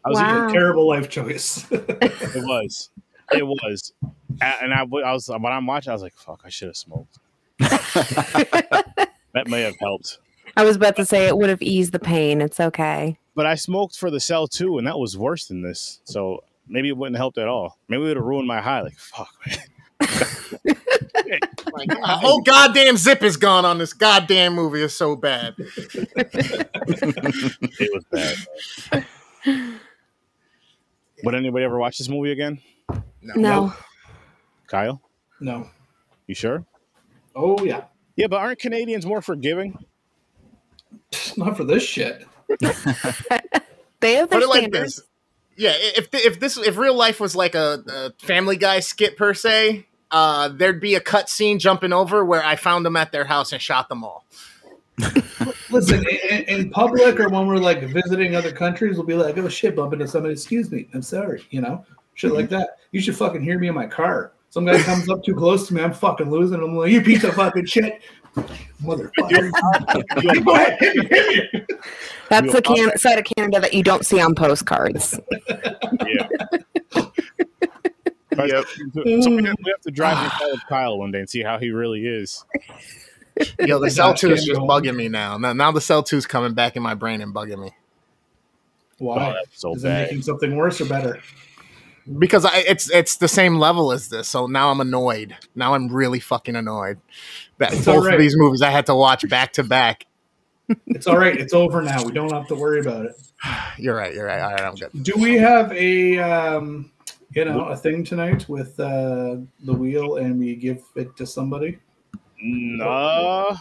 I was Wow. Terrible life choice. It was. It was. And I, I was when I'm watching, I was like, "Fuck! I should have smoked." that may have helped, I was about to say it would have eased the pain. It's okay. but I smoked for the cell two, and that was worse than this. So maybe it wouldn't have helped at all. Maybe it would have ruined my high. Like, fuck, man. Like, the whole goddamn zip is gone on this goddamn movie. It's so bad. It was bad. Would anybody ever watch this movie again? No. Kyle, no. you sure? Oh yeah. Yeah, but aren't Canadians more forgiving? Not for this shit. They have their Put it like standards. this. Yeah, if if this if real life was like a, a Family Guy skit per se, uh, there'd be a cut scene jumping over where I found them at their house and shot them all. Listen, in, in public or when we're like visiting other countries, we'll be like, "Oh shit, bump into somebody. Excuse me, I'm sorry." You know, shit like mm-hmm. that. You should fucking hear me in my car. Some guy comes up too close to me, I'm fucking losing. I'm like, you piece of fucking shit, motherfucker. Go ahead, hit me, hit me. That's the can- side of Canada that you don't see on postcards. Yeah. Yep. So we have, we have to drive inside ah. of Kyle one day and see how he really is. Yo, the cell two is just bugging me now. Now, now the cell two is coming back in my brain and bugging me Oh, Why? that's so Is it making something worse or better? Because I, it's it's the same level as this. So now I'm annoyed. Now I'm really fucking annoyed that It's both alright. of these movies I had to watch back to back. It's all right. It's over now. We don't have to worry about it. You're right. You're right. All right, I'm good. Do we have a um, you know a thing tonight with uh, the wheel and we give it to somebody? No,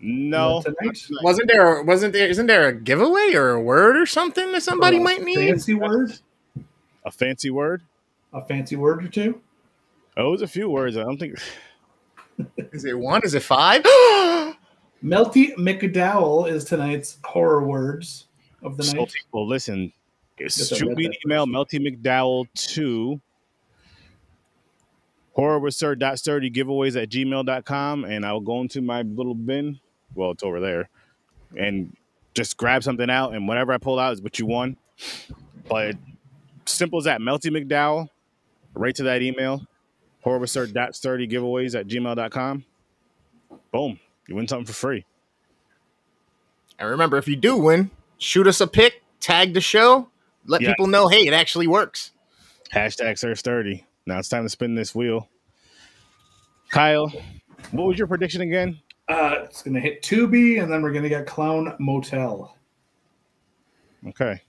no. tonight. Wasn't there? Wasn't there? Isn't there a giveaway or a word or something that somebody A might need? fancy word, A fancy word? a fancy word or two. Oh, it was a few words. I don't think. Is it one? Is it five? Melty McDowell is tonight's horror words of the So night. Well, listen. Yes, I Shoot read me an that email, first. Melty McDowell to horrorwithsir.sturdy giveaways at gmail.com and I'll go into my little bin. Well, it's over there. And just grab something out and whatever I pull out is what you won. But simple as that. Melty McDowell, right to that email. Horrorwithsir.sturdy giveaways at gmail.com. Boom. You win something for free. and remember, if you do win, shoot us a pic, tag the show, let Yeah. people know, hey, it actually works. Hashtag Sir Sturdy. Now it's time to spin this wheel. Kyle, what was your prediction again? Uh, it's gonna hit 2B, and then we're gonna get Clown Motel. Okay.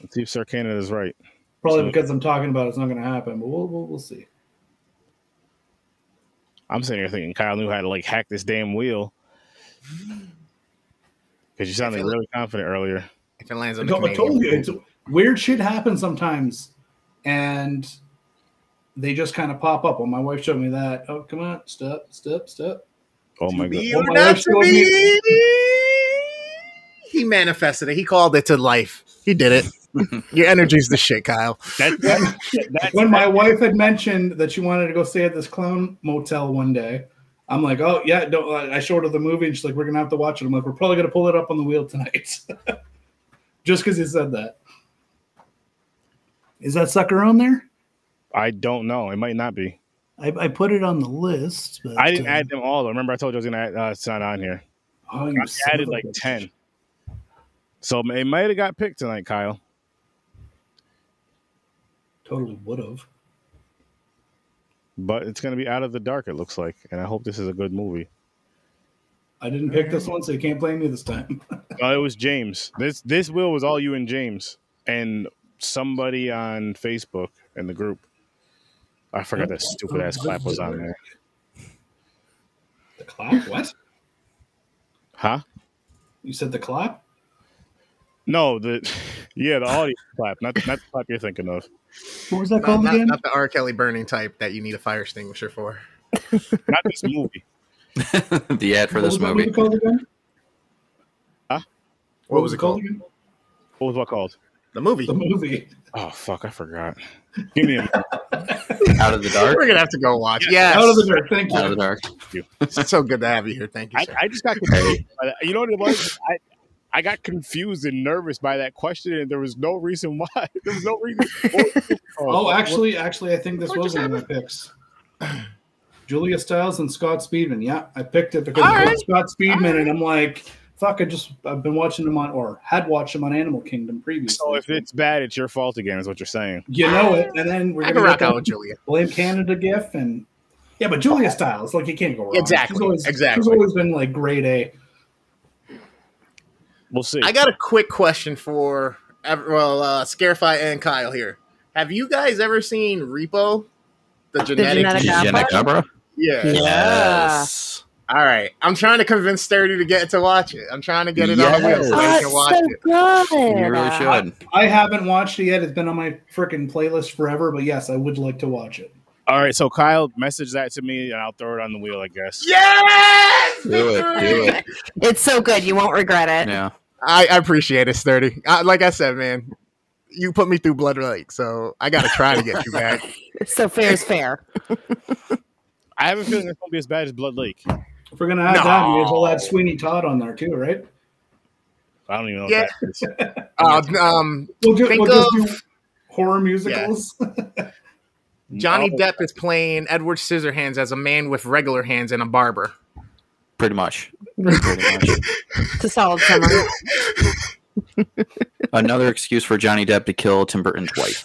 Let's see if Sir Canada's right. Probably So- because I'm talking about it, it's not gonna happen, but we'll we'll, we'll see. I'm sitting here thinking Kyle knew how to like hack this damn wheel. Because you sounded feel- really confident earlier. If it lands I on the told, I Canadian told you, it's weird shit happens sometimes, and they just kind of pop up. Well, my wife showed me that. Oh, come on, step, step, step. Oh my To god. be Well, or my not wife to showed me- He manifested it. He called it to life. He did it. Your energy's the shit, Kyle. That, that, that's when my wife had mentioned that she wanted to go stay at this clown motel one day, I'm like, oh yeah, don't. I showed her the movie, and she's like, we're gonna have to watch it. I'm like, we're probably gonna pull it up on the wheel tonight, just because you said that. Is that sucker on there? I don't know. It might not be. I, I put it on the list, but I didn't uh, add them all. though. Remember, I told you I was gonna add. Uh, it's not on here. Oh, you I added like bitch. ten. So it might have got picked tonight, Kyle. Totally would have. But it's gonna be out of the dark. It looks like, and I hope this is a good movie. I didn't pick this one, so you can't blame me this time. No, it was James. This this wheel was all you and James and somebody on Facebook in the group. I forgot that stupid ass clap was on there. the clap? What? Huh? You said the clap? No, the yeah, the audio clap, not not the clap you're thinking of. What was that Not, called not, again? not the R. Kelly burning type that you need a fire extinguisher for. Not this movie. the ad for What this was that movie. called again? What was it called? again? What was what called? The movie. The movie. Oh fuck, I forgot. Give me a Out of the dark. We're gonna have to go watch. Yes. Out of the dark. Thank you. Out of the dark. it's so good to have you here. Thank you, I, sir. I just got confused. by. Uh, you know what it was? I I got confused and nervous by that question, and there was no reason why. There was no reason. Oh, oh, actually, actually, I think this What was just one of my picks. Julia Stiles and Scott Speedman. Yeah, I picked it because All it right. Scott Speedman, and I'm like, fuck, I just I've been watching him on or had watched him on Animal Kingdom previously. So if it's bad, it's your fault again, is what you're saying. you know it, and then we're I gonna rock out with Julia. blame Canada gif and yeah, but Julia Stiles, like you can't go wrong. Exactly, She's always, exactly. She's always been like grade A. We'll see. I got a quick question for ev- well, uh, Scarify and Kyle here. Have you guys ever seen Repo? The genetic. genetic Genetic Opera? Opera? yeah. Yeah. Yes. All right. I'm trying to convince Sturdy to get to watch it. I'm trying to get it on the wheel so Yes. they Oh, can watch so it. good. You really should. I haven't watched it yet. It's been on my freaking playlist forever, but yes, I would like to watch it. All right, so Kyle, message that to me, and I'll throw it on the wheel. I guess. Yes! Do it, do it. It's so good. You won't regret it. Yeah. I, I appreciate it, Sturdy. I, like I said, man, you put me through Blood Lake, so I got to try to get you back. So fair is fair. I have a feeling it's gonna be as bad as Blood Lake. If we're gonna add that, we may as well No. add Sweeney Todd on there too, right? I don't even know. Yeah. What that is. Uh, um, We'll, ju- Think we'll just do horror musicals. Johnny Oh, Depp is playing Edward Scissorhands as a man with regular hands and a barber. Pretty much. Pretty much. It's a solid summer. Another excuse for Johnny Depp to kill Tim Burton's wife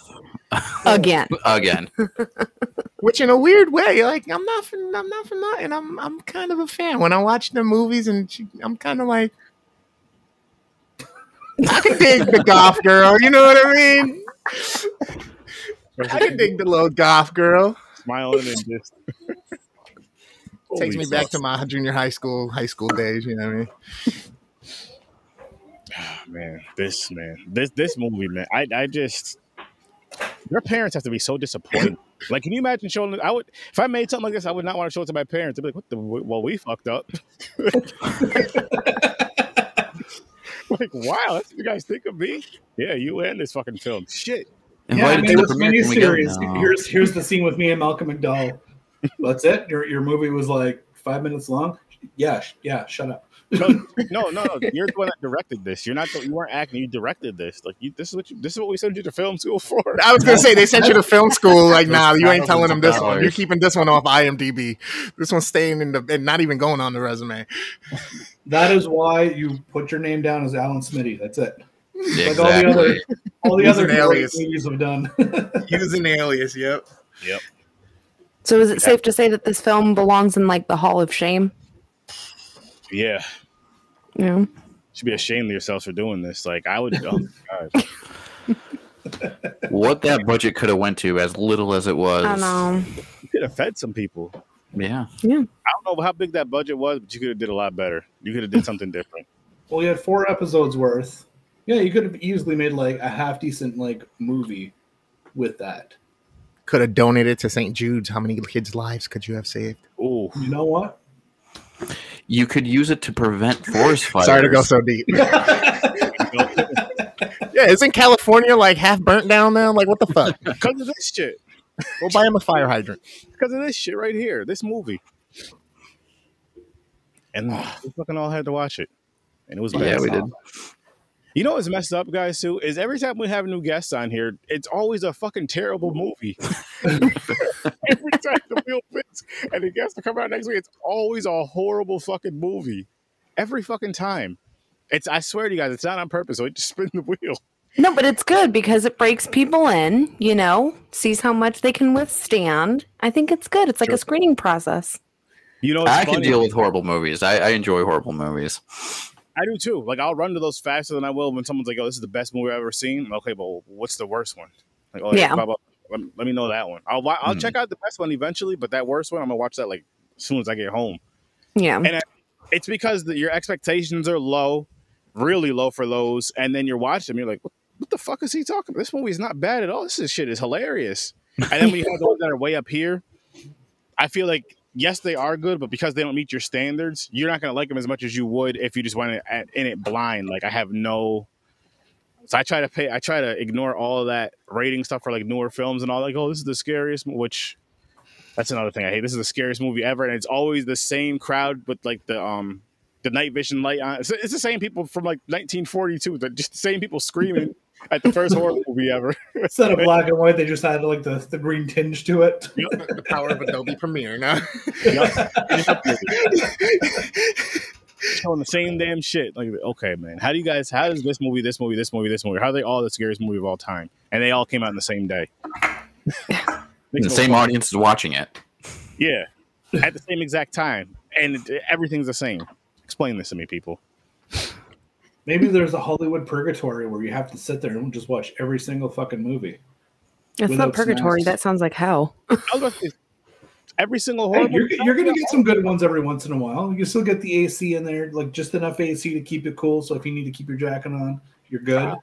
Again. again. Which, in a weird way, like I'm not, for, I'm not for nothing. I'm, I'm kind of a fan. When I watch the movies, and she, I'm kind of like, I can dig the goth girl. You know what I mean? I can dig the little goth girl. smiling and just Takes me back to my junior high school, high school days. You know what I mean? Ah, man, this man, this this movie, man. I I just your parents have to be so disappointed. Like, can you imagine showing? I would if I made something like this, I would not want to show it to my parents. They'd be like, "What the? Well, we fucked up." like, wow, that's what you guys think of me? Yeah, you and this fucking film. Shit. Yeah, I Invited mean, to the this premiere, can we go? miniseries. No. Here's here's the scene with me and Malcolm McDowell. That's it. Your your movie was like five minutes long. Yeah, sh- yeah. Shut up. No, no, no, no. You're the one that directed this. You're not. The, you weren't acting. You directed this. Like, you, this is what you. This is what we sent you to film school for. I was gonna say they sent you to film school. Like, nah, you ain't telling them this one. You're keeping this one off IMDb. This one's staying in the and not even going on the resume. That is why you put your name down as Alan Smithee. That's it. Like Exactly. all the other all the other an great alias. movies have done. Use an alias. Yep. Yep. So is it safe to say that this film belongs in like the Hall of Shame? Yeah, Yeah. you should be ashamed of yourselves for doing this. Like, I would. Oh my god, what that budget could have went to, as little as it was. I know. you could have fed some people. Yeah. Yeah. I don't know how big that budget was, but you could have did a lot better. You could have did something different. well, you had four episodes worth. Yeah, you could have easily made like a half decent like movie with that. Could have donated to St. Jude's. How many kids' lives could you have saved? Ooh, You know what? You could use it to prevent forest fires. Sorry to go so deep. yeah, isn't California like half burnt down now? Like, what the fuck? because of this shit. We'll buy him a fire hydrant. Because of this shit right here, this movie. And ah. we fucking all had to watch it, and it was bad. Yeah, we did. You know what's messed up, guys? Too is every time we have new guests on here, it's always a fucking terrible movie. every time the wheel fits and the guests to come out next week, it's always a horrible fucking movie. Every fucking time. It's I swear to you guys, it's not on purpose. So it just spin the wheel. No, but it's good because it breaks people in, you know, sees how much they can withstand. I think it's good. It's like Sure. a screening process. You know, it's I can deal with horrible movies. I, I enjoy horrible movies. I do too. Like I'll run to those faster than I will when someone's like, "Oh, this is the best movie I've ever seen." Okay, but what's the worst one? Like, oh Yeah. blah, blah, Let, let me know that one. I'll I'll Hmm. check out the best one eventually, but that worst one, I'm gonna watch that like as soon as I get home. Yeah. And It's because the, your expectations are low, really low for those, and then you're watching them, you're like, "What, what the fuck is he talking? about? This movie is not bad at all. This is, shit is hilarious." And then we you have those that are way up here, I feel like yes, they are good, but because they don't meet your standards, you're not gonna like them as much as you would if you just went in- it blind. Like I have no. So I try to pay. I try to ignore all that rating stuff for like newer films and all. Like, oh, this is the scariest. Which that's another thing I hate. This is the scariest movie ever, and it's always the same crowd with like the um the night vision light on. It's, it's the same people from like 1942. The just the same people screaming at the first horror movie ever. Instead of black and white, they just had like the, the green tinge to it. the power of Adobe Premiere. Now, showing the same damn shit. Like, okay, man, how do you guys? How does this movie, this movie, this movie, this movie? How are they all the scariest movie of all time? And they all came out in the same day. The same fucking- audience is watching it. Yeah, at the same exact time, and everything's the same. Explain this to me, people. Maybe there's a Hollywood purgatory where you have to sit there and just watch every single fucking movie. It's not purgatory. snacks. That sounds like hell. I was about to say, every single horror Hey, you're, you're gonna get some good ones every once in a while. You still get the AC in there, like just enough AC to keep it cool. So if you need to keep your jacket on, you're good.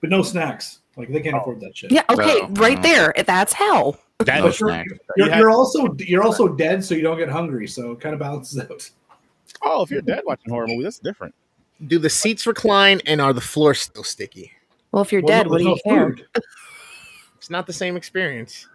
But no snacks. Like they can't oh. afford that shit. Yeah. Okay. Oh, right oh. there. That's hell. That No But you're, you're, you're also you're also dead, so you don't get hungry. So it kind of balances out. Oh, if you're dead watching horror movie, that's different. do the seats recline and are the floors still sticky? Well, if you're Well, dead, no, what do you there's no care? food. It's not the same experience.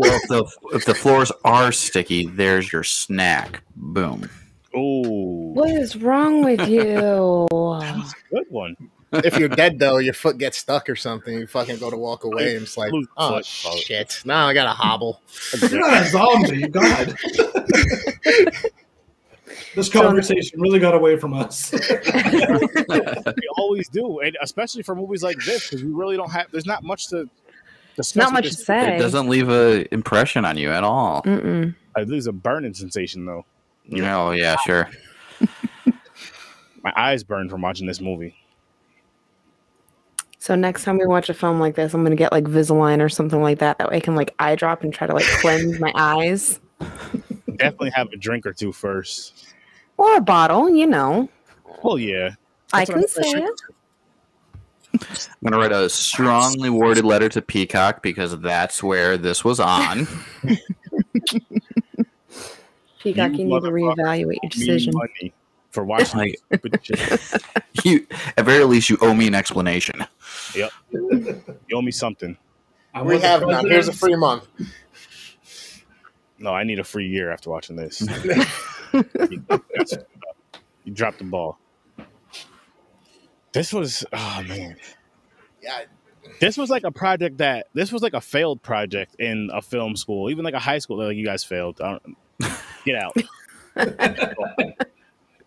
Well, if the, if the floors are sticky, there's your snack. Boom. Oh, What is wrong with you? that was a good one. If you're dead though, your foot gets stuck or something. You fucking go to walk away, and it's like, oh foot, shit! Now I got to hobble. You're not a zombie, God. this conversation really got away from us. we always do, and especially for movies like this, because we really don't have. There's not much to. Not with much to say. It doesn't leave a impression on you at all. Mm-mm. Uh, I lose a burning sensation though. Oh yeah, sure. My eyes burn from watching this movie. So next time we watch a film like this, I'm gonna get like Visalign or something like that. That way I can like eye drop and try to like cleanse my eyes. Definitely have a drink or two first. Or a bottle, you know. Well, yeah. I That's what can I'm say it. I'm gonna write a strongly worded letter to Peacock because that's where this was on. Peacock, You you need to reevaluate your decision. money for watching Like stupid shit. you, at very least, you owe me an explanation. Yep, you owe me something. I We have none. Here's a free month. No, I need a free year after watching this. you dropped the ball. This was oh man. Yeah, This was like a project that this was like a failed project in a film school, even like a high school. Like you guys failed. I don't, get out.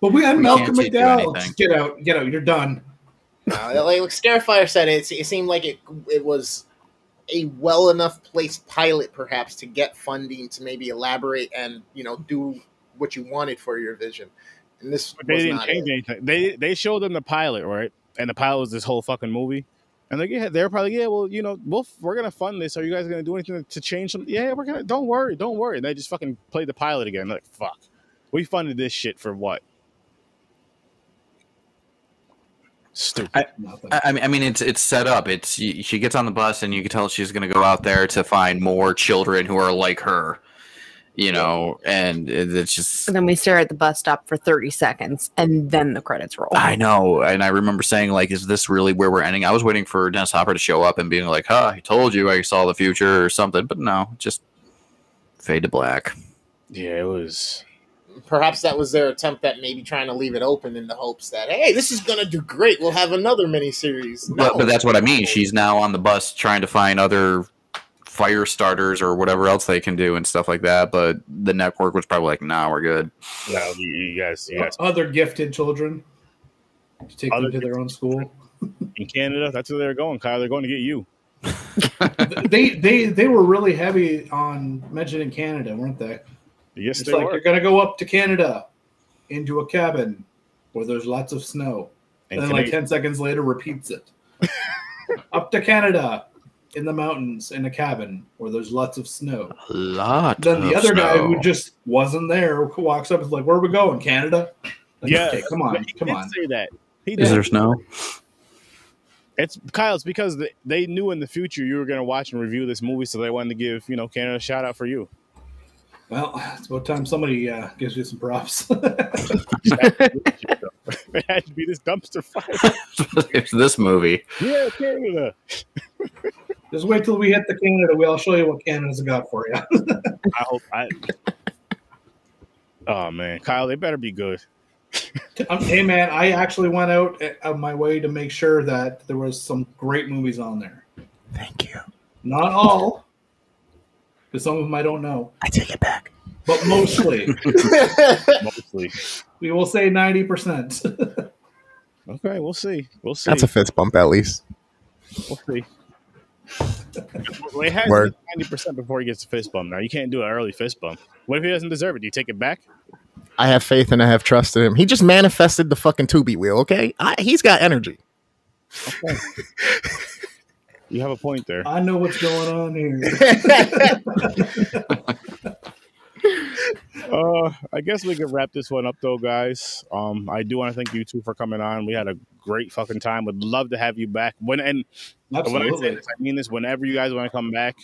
But we had We Malcolm can't teach you McDowell. Get out, get out. You're done. Uh, like Starfire said, it, it seemed like it it was a well enough placed pilot, perhaps, to get funding to maybe elaborate and you know do what you wanted for your vision. And this But they was didn't not change it. anything. They they showed them the pilot, right? And the pilot was this whole fucking movie. And like, yeah, they're probably, yeah, well, you know, we'll, we're gonna fund this. Are you guys gonna do anything to change them? Yeah, we're gonna. Don't worry, don't worry. And they just fucking played the pilot again. Like, fuck, we funded this shit for what? Stupid. I I mean, I mean, it's it's set up. It's she she gets on the bus, and you can tell she's going to go out there to find more children who are like her, you know. And it's just, And then we stare at the bus stop for 30 seconds and then the credits roll. I know. And I remember saying, like, is this really where we're ending? I was waiting for Dennis Hopper to show up and being like, "Huh, I told you, I saw the future" or something. But no, just fade to black. yeah, it was. Perhaps that was their attempt at maybe trying to leave it open in the hopes that hey, this is gonna do great. We'll have another miniseries. But, No. but that's what I mean. She's now on the bus trying to find other fire starters or whatever else they can do and stuff like that. But the network was probably like, "Nah, we're good." No, you, you guys, you guys Other gifted children to take Other them to their own school. in Canada, that's where they're going, Kyle. They're going to get you. they they they were really heavy on mentioning Canada, weren't they? Yes, It's they like were. you're gonna go up to Canada into a cabin where there's lots of snow. And And then like Canadian- ten seconds later repeats it. up to Canada in the mountains in a cabin where there's lots of snow. A lot. Then the of other guy who just wasn't there walks up and is like, Where are we going? Canada? Like, yeah, okay, come on, He come did on. Say that. He Is did. there snow? It's Kyle. It's because they, they knew in the future you were going to watch and review this movie, so they wanted to give you know Canada a shout out for you. Well, it's about time somebody uh, gives you some props. it had to be this dumpster fire. it's this movie. yeah, Canada. Just wait till we hit the Canada. We'll show you what Canada's got for you. I hope I. Oh man, Kyle, they better be good. Um, hey man, I actually went out of my way to make sure that there was some great movies on there. Thank you. Not all, because some of them I don't know, I take it back. but mostly. Mostly. we will say ninety percent. Okay, we'll see. We'll see. That's a fist bump, at least. we'll see. Well, he has ninety percent before he gets a fist bump. Now you can't do an early fist bump. What if he doesn't deserve it? Do you take it back? I have faith and I have trust in him. He just manifested the fucking Tubi wheel, okay? I, he's got energy. You have a point there. I know what's going on here. Uh, I guess we could wrap this one up though, guys. Um, I do want to thank you two for coming on. We had a great fucking time. Would love to have you back. When and when I say this, I mean this. Whenever you guys want to come back,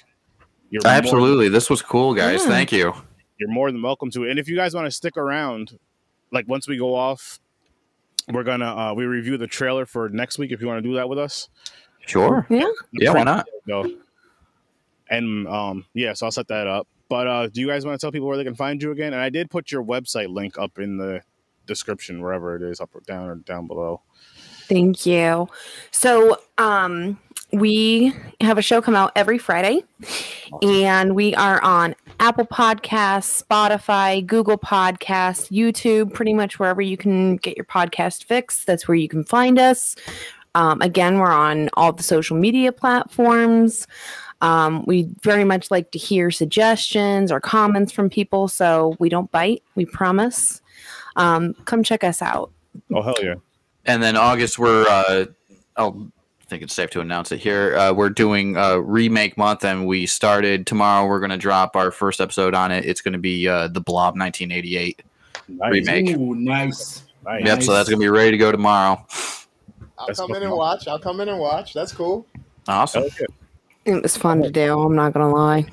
you're More, Absolutely. This was cool, guys. Yeah. Thank you. you're more than welcome to. it. And if you guys want to stick around, like once we go off, we're gonna uh, we review the trailer for next week. If you want to do that with us, Sure. Yeah. Yeah, why not? No. And um, yeah, so I'll set that up. But uh, do you guys want to tell people where they can find you again? And I did put your website link up in the description, wherever it is, up or down or down below. Thank you. So, um, we have a show come out every Friday, and we are on Apple Podcasts, Spotify, Google Podcasts, YouTube, pretty much wherever you can get your podcast fix. That's where you can find us. Um, again, we're on all the social media platforms. Um, we very much like to hear suggestions or comments from people, so we don't bite. We promise. Um, come check us out. Oh hell yeah! And then August, we're uh, I'll think it's safe to announce it here. Uh, we're doing uh, remake month, and we started tomorrow. We're going to drop our first episode on it. It's going to be uh, the Blob 1988 Nice. remake. Ooh, nice. Nice. Yep, so that's going to be ready to go tomorrow. I'll That's come in fucking and watch. I'll come in and watch. That's cool. Awesome. Hell yeah. It was fun to do. I'm not gonna lie.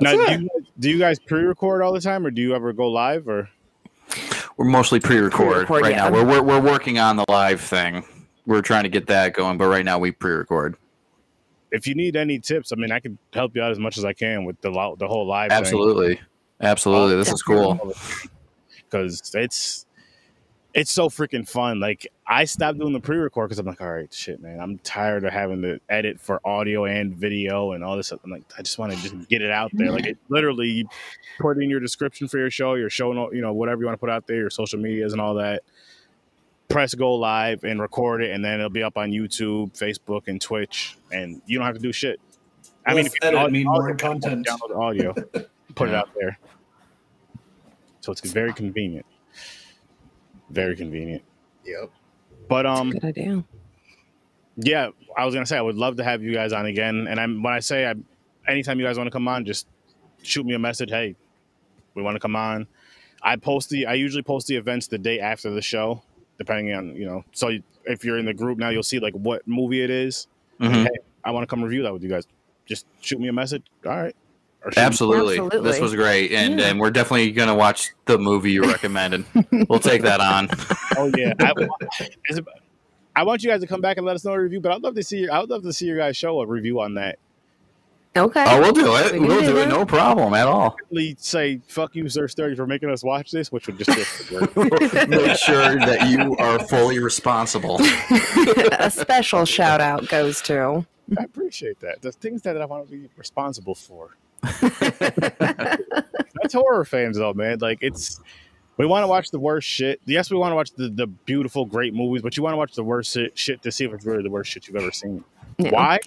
Now, do you, do you guys pre-record all the time, or do you ever go live? Or We're mostly pre-record, Pre-record, right yeah. now. We're, we're we're working on the live thing. We're trying to get that going, but right now we pre-record. if you need any tips, I mean, I can help you out as much as I can with the lo- the whole live. Absolutely, absolutely. This is cool. because it's it's so freaking fun. Like I stopped doing the pre-record because I'm like, all right, shit, man, I'm tired of having to edit for audio and video and all this. stuff. I'm like, I just want to just get it out there. Like it literally you put in your description for your show, your show, you know, whatever you want to put out there, your social medias and all that. Press go live and record it, and then it'll be up on YouTube, Facebook, and Twitch, and you don't have to do shit. I mean, if you edit audio- mean more content. download audio, put it out there. So it's very convenient. Very convenient. Yep. But um, Good idea. yeah, I was gonna say I would love to have you guys on again. And I'm when I say I, anytime you guys want to come on, just shoot me a message. Hey, we want to come on. I post the I usually post the events the day after the show, depending on you know. So if you're in the group now, you'll see like what movie it is. Mhm. Hey, I want to come review that with you guys. Just shoot me a message. All right. Or shoot me- Absolutely. Absolutely. This was great. And Yeah. and we're definitely gonna watch the movie you recommended. we'll take that on. Oh yeah. I, I want you guys to come back and let us know a review, but I'd love to see your, I would love to see your guys show a review on that. Okay. Oh, we'll do it. We we'll do do it. No problem at all. Really say fuck you, Sir Sturdy, for making us watch this, which would just get Make sure that you are fully responsible. a special shout out goes to. I appreciate that. The things that I want to be responsible for. That's horror fans though, man. Like it's we want to watch the worst shit. Yes, we want to watch the, the beautiful, great movies, but you want to watch the worst shit, shit to see if it's really the worst shit you've ever seen. Yeah. Why?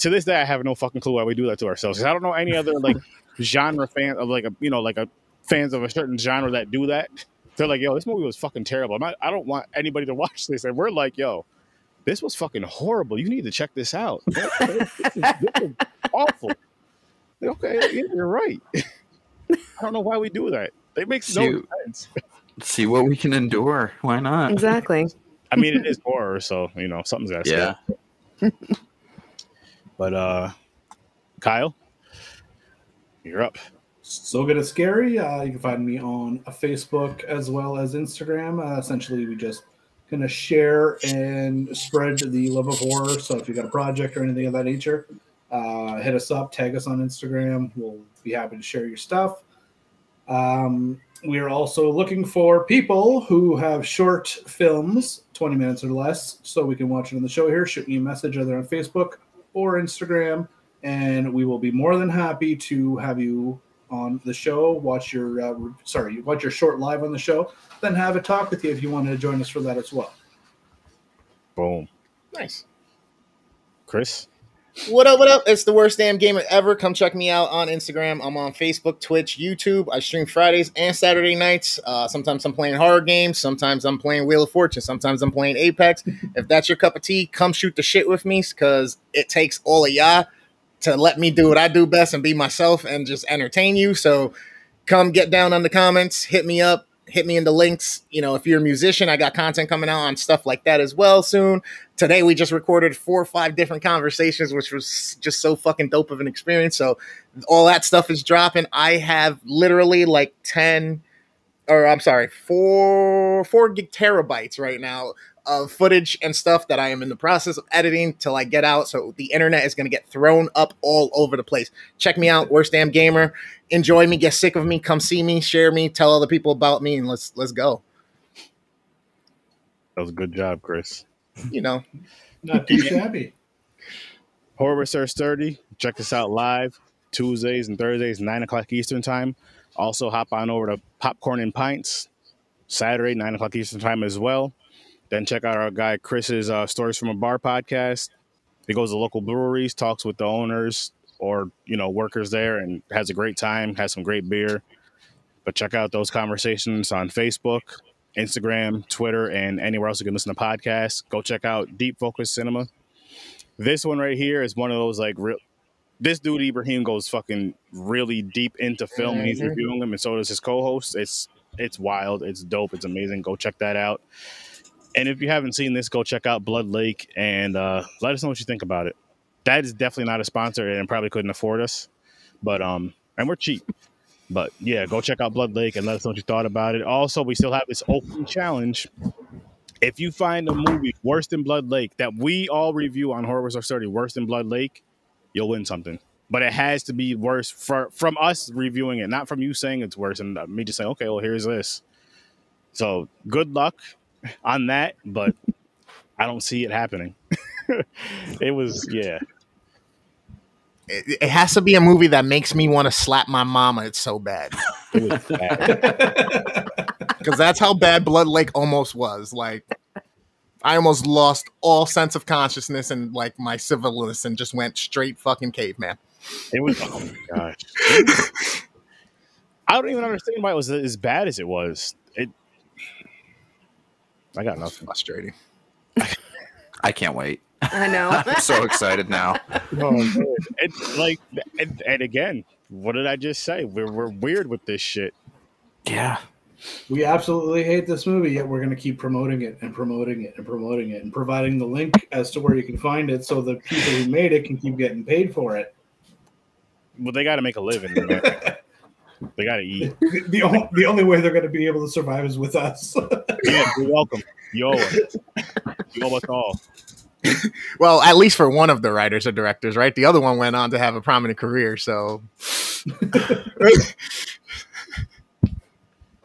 To this day, I have no fucking clue why we do that to ourselves. I don't know any other like genre fan of like a you know like a fans of a certain genre that do that. They're like, yo, this movie was fucking terrible. I'm not, I don't want anybody to watch this, and we're like, yo, this was fucking horrible. You need to check this out. this, is, this is awful. Okay, yeah, you're right. I don't know why we do that. It makes no See- sense. See what we can endure. Why not? Exactly. I mean, it is horror, so you know something's got to Yeah. But uh, Kyle, you're up. So good at scary. Uh, you can find me on uh, Facebook as well as Instagram. Uh, essentially, we just kind of share and spread the love of horror. So if you got a project or anything of that nature, uh, hit us up, tag us on Instagram. We'll be happy to share your stuff. Um, we are also looking for people who have short films, 20 minutes or less, so we can watch it on the show here. Shoot me a message either on Facebook or Instagram, and we will be more than happy to have you on the show. Watch your uh, re- sorry, watch your short live on the show, then have a talk with you if you wanted to join us for that as well. Boom, Nice. Chris. What up, what up? It's the worst damn gamer ever. Come check me out on Instagram. I'm on Facebook, Twitch, YouTube. I stream Fridays and Saturday nights. Uh, sometimes I'm playing horror games. Sometimes I'm playing Wheel of Fortune. Sometimes I'm playing Apex. if that's your cup of tea, come shoot the shit with me because it takes all of y'all to let me do what I do best and be myself and just entertain you. So come get down on the comments, hit me up, hit me in the links. You know, if you're a musician, I got content coming out on stuff like that as well soon. Today we just recorded four or five different conversations, which was just so fucking dope of an experience. So all that stuff is dropping. I have literally like 10 or I'm sorry, four four gig terabytes right now of footage and stuff that I am in the process of editing till I get out. So the internet is going to get thrown up all over the place. Check me out, worst damn gamer. Enjoy me, get sick of me, come see me, share me, tell other people about me, and let's let's go. That was a good job, Chris. You know, Not too shabby. Horror Research 30. Check us out live Tuesdays and Thursdays, 9 o'clock Eastern Time. Also, hop on over to Popcorn and Pints Saturday, 9 o'clock Eastern Time as well. Then check out our guy Chris's uh, Stories from a Bar podcast. He goes to local breweries, talks with the owners or, you know, workers there and has a great time, has some great beer. But check out those conversations on Facebook, Instagram, Twitter, and anywhere else you can listen to podcasts. Go check out Deep Focus Cinema. This one right here is one of those like real. This dude Ibrahim goes fucking really deep into film, and he's Mhm. reviewing them, and so does his co-host. It's it's wild, it's dope, it's amazing. Go check that out. And if you haven't seen this, go check out Blood Lake and uh, let us know what you think about it. That is definitely not a sponsor, and probably couldn't afford us, but um, and we're cheap. But yeah, go check out Blood Lake and let us know what you thought about it. Also, we still have this open challenge if you find a movie worse than Blood Lake that we all review on Horror Research 30 worse than Blood Lake, you'll win something. But it has to be worse for, from us reviewing it, not from you saying it's worse and me just saying, okay, well, here's this. So good luck on that, but I don't see it happening. it was, yeah. it, it has to be a movie that makes me want to slap my mama. It's so bad It was bad. because that's how bad Blood Lake almost was. Like, I almost lost all sense of consciousness and like my civilness and just went straight fucking caveman. It was, oh my gosh. I don't even understand why it was as bad as it was. It, I got It's nothing. frustrating. I can't wait. I know. I'm so excited now. Oh, man. It's like, and, and again, what did I just say? We're, we're weird with this shit. Yeah. We absolutely hate this movie, yet we're going to keep promoting it and promoting it and promoting it and providing the link as to where you can find it so the people who made it can keep getting paid for it. Well, they got to make a living. Man. they got to eat. The, the, o- the only way they're going to be able to survive is with us. Yeah, you're welcome. You owe us. You owe us all. Well, at least for one of the writers or directors, right? The other one went on to have a prominent career. So,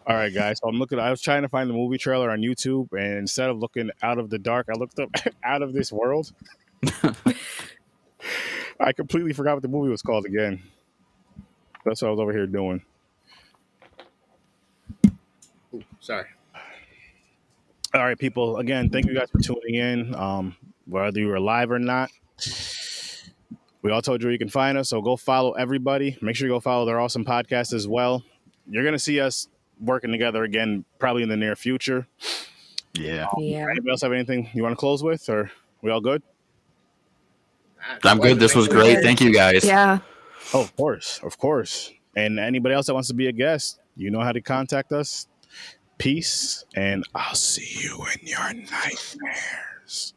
All right, guys. So I'm looking. I was trying to find the movie trailer on YouTube, and instead of looking out of the dark, I looked up out of this world. I completely forgot what the movie was called again. That's what I was over here doing. Ooh, sorry. All right, people. Again, thank you guys for tuning in. Um, whether you were live or not, we all told you where you can find us. So go follow everybody. Make sure you go follow their awesome podcast as well. You're gonna see us working together again, probably in the near future. Yeah. yeah. Anybody else have anything you want to close with, or we all good? I'm good. This was great. Thank you guys. Yeah. Oh, of course, of course. And anybody else that wants to be a guest, you know how to contact us. Peace, and I'll see you in your nightmares.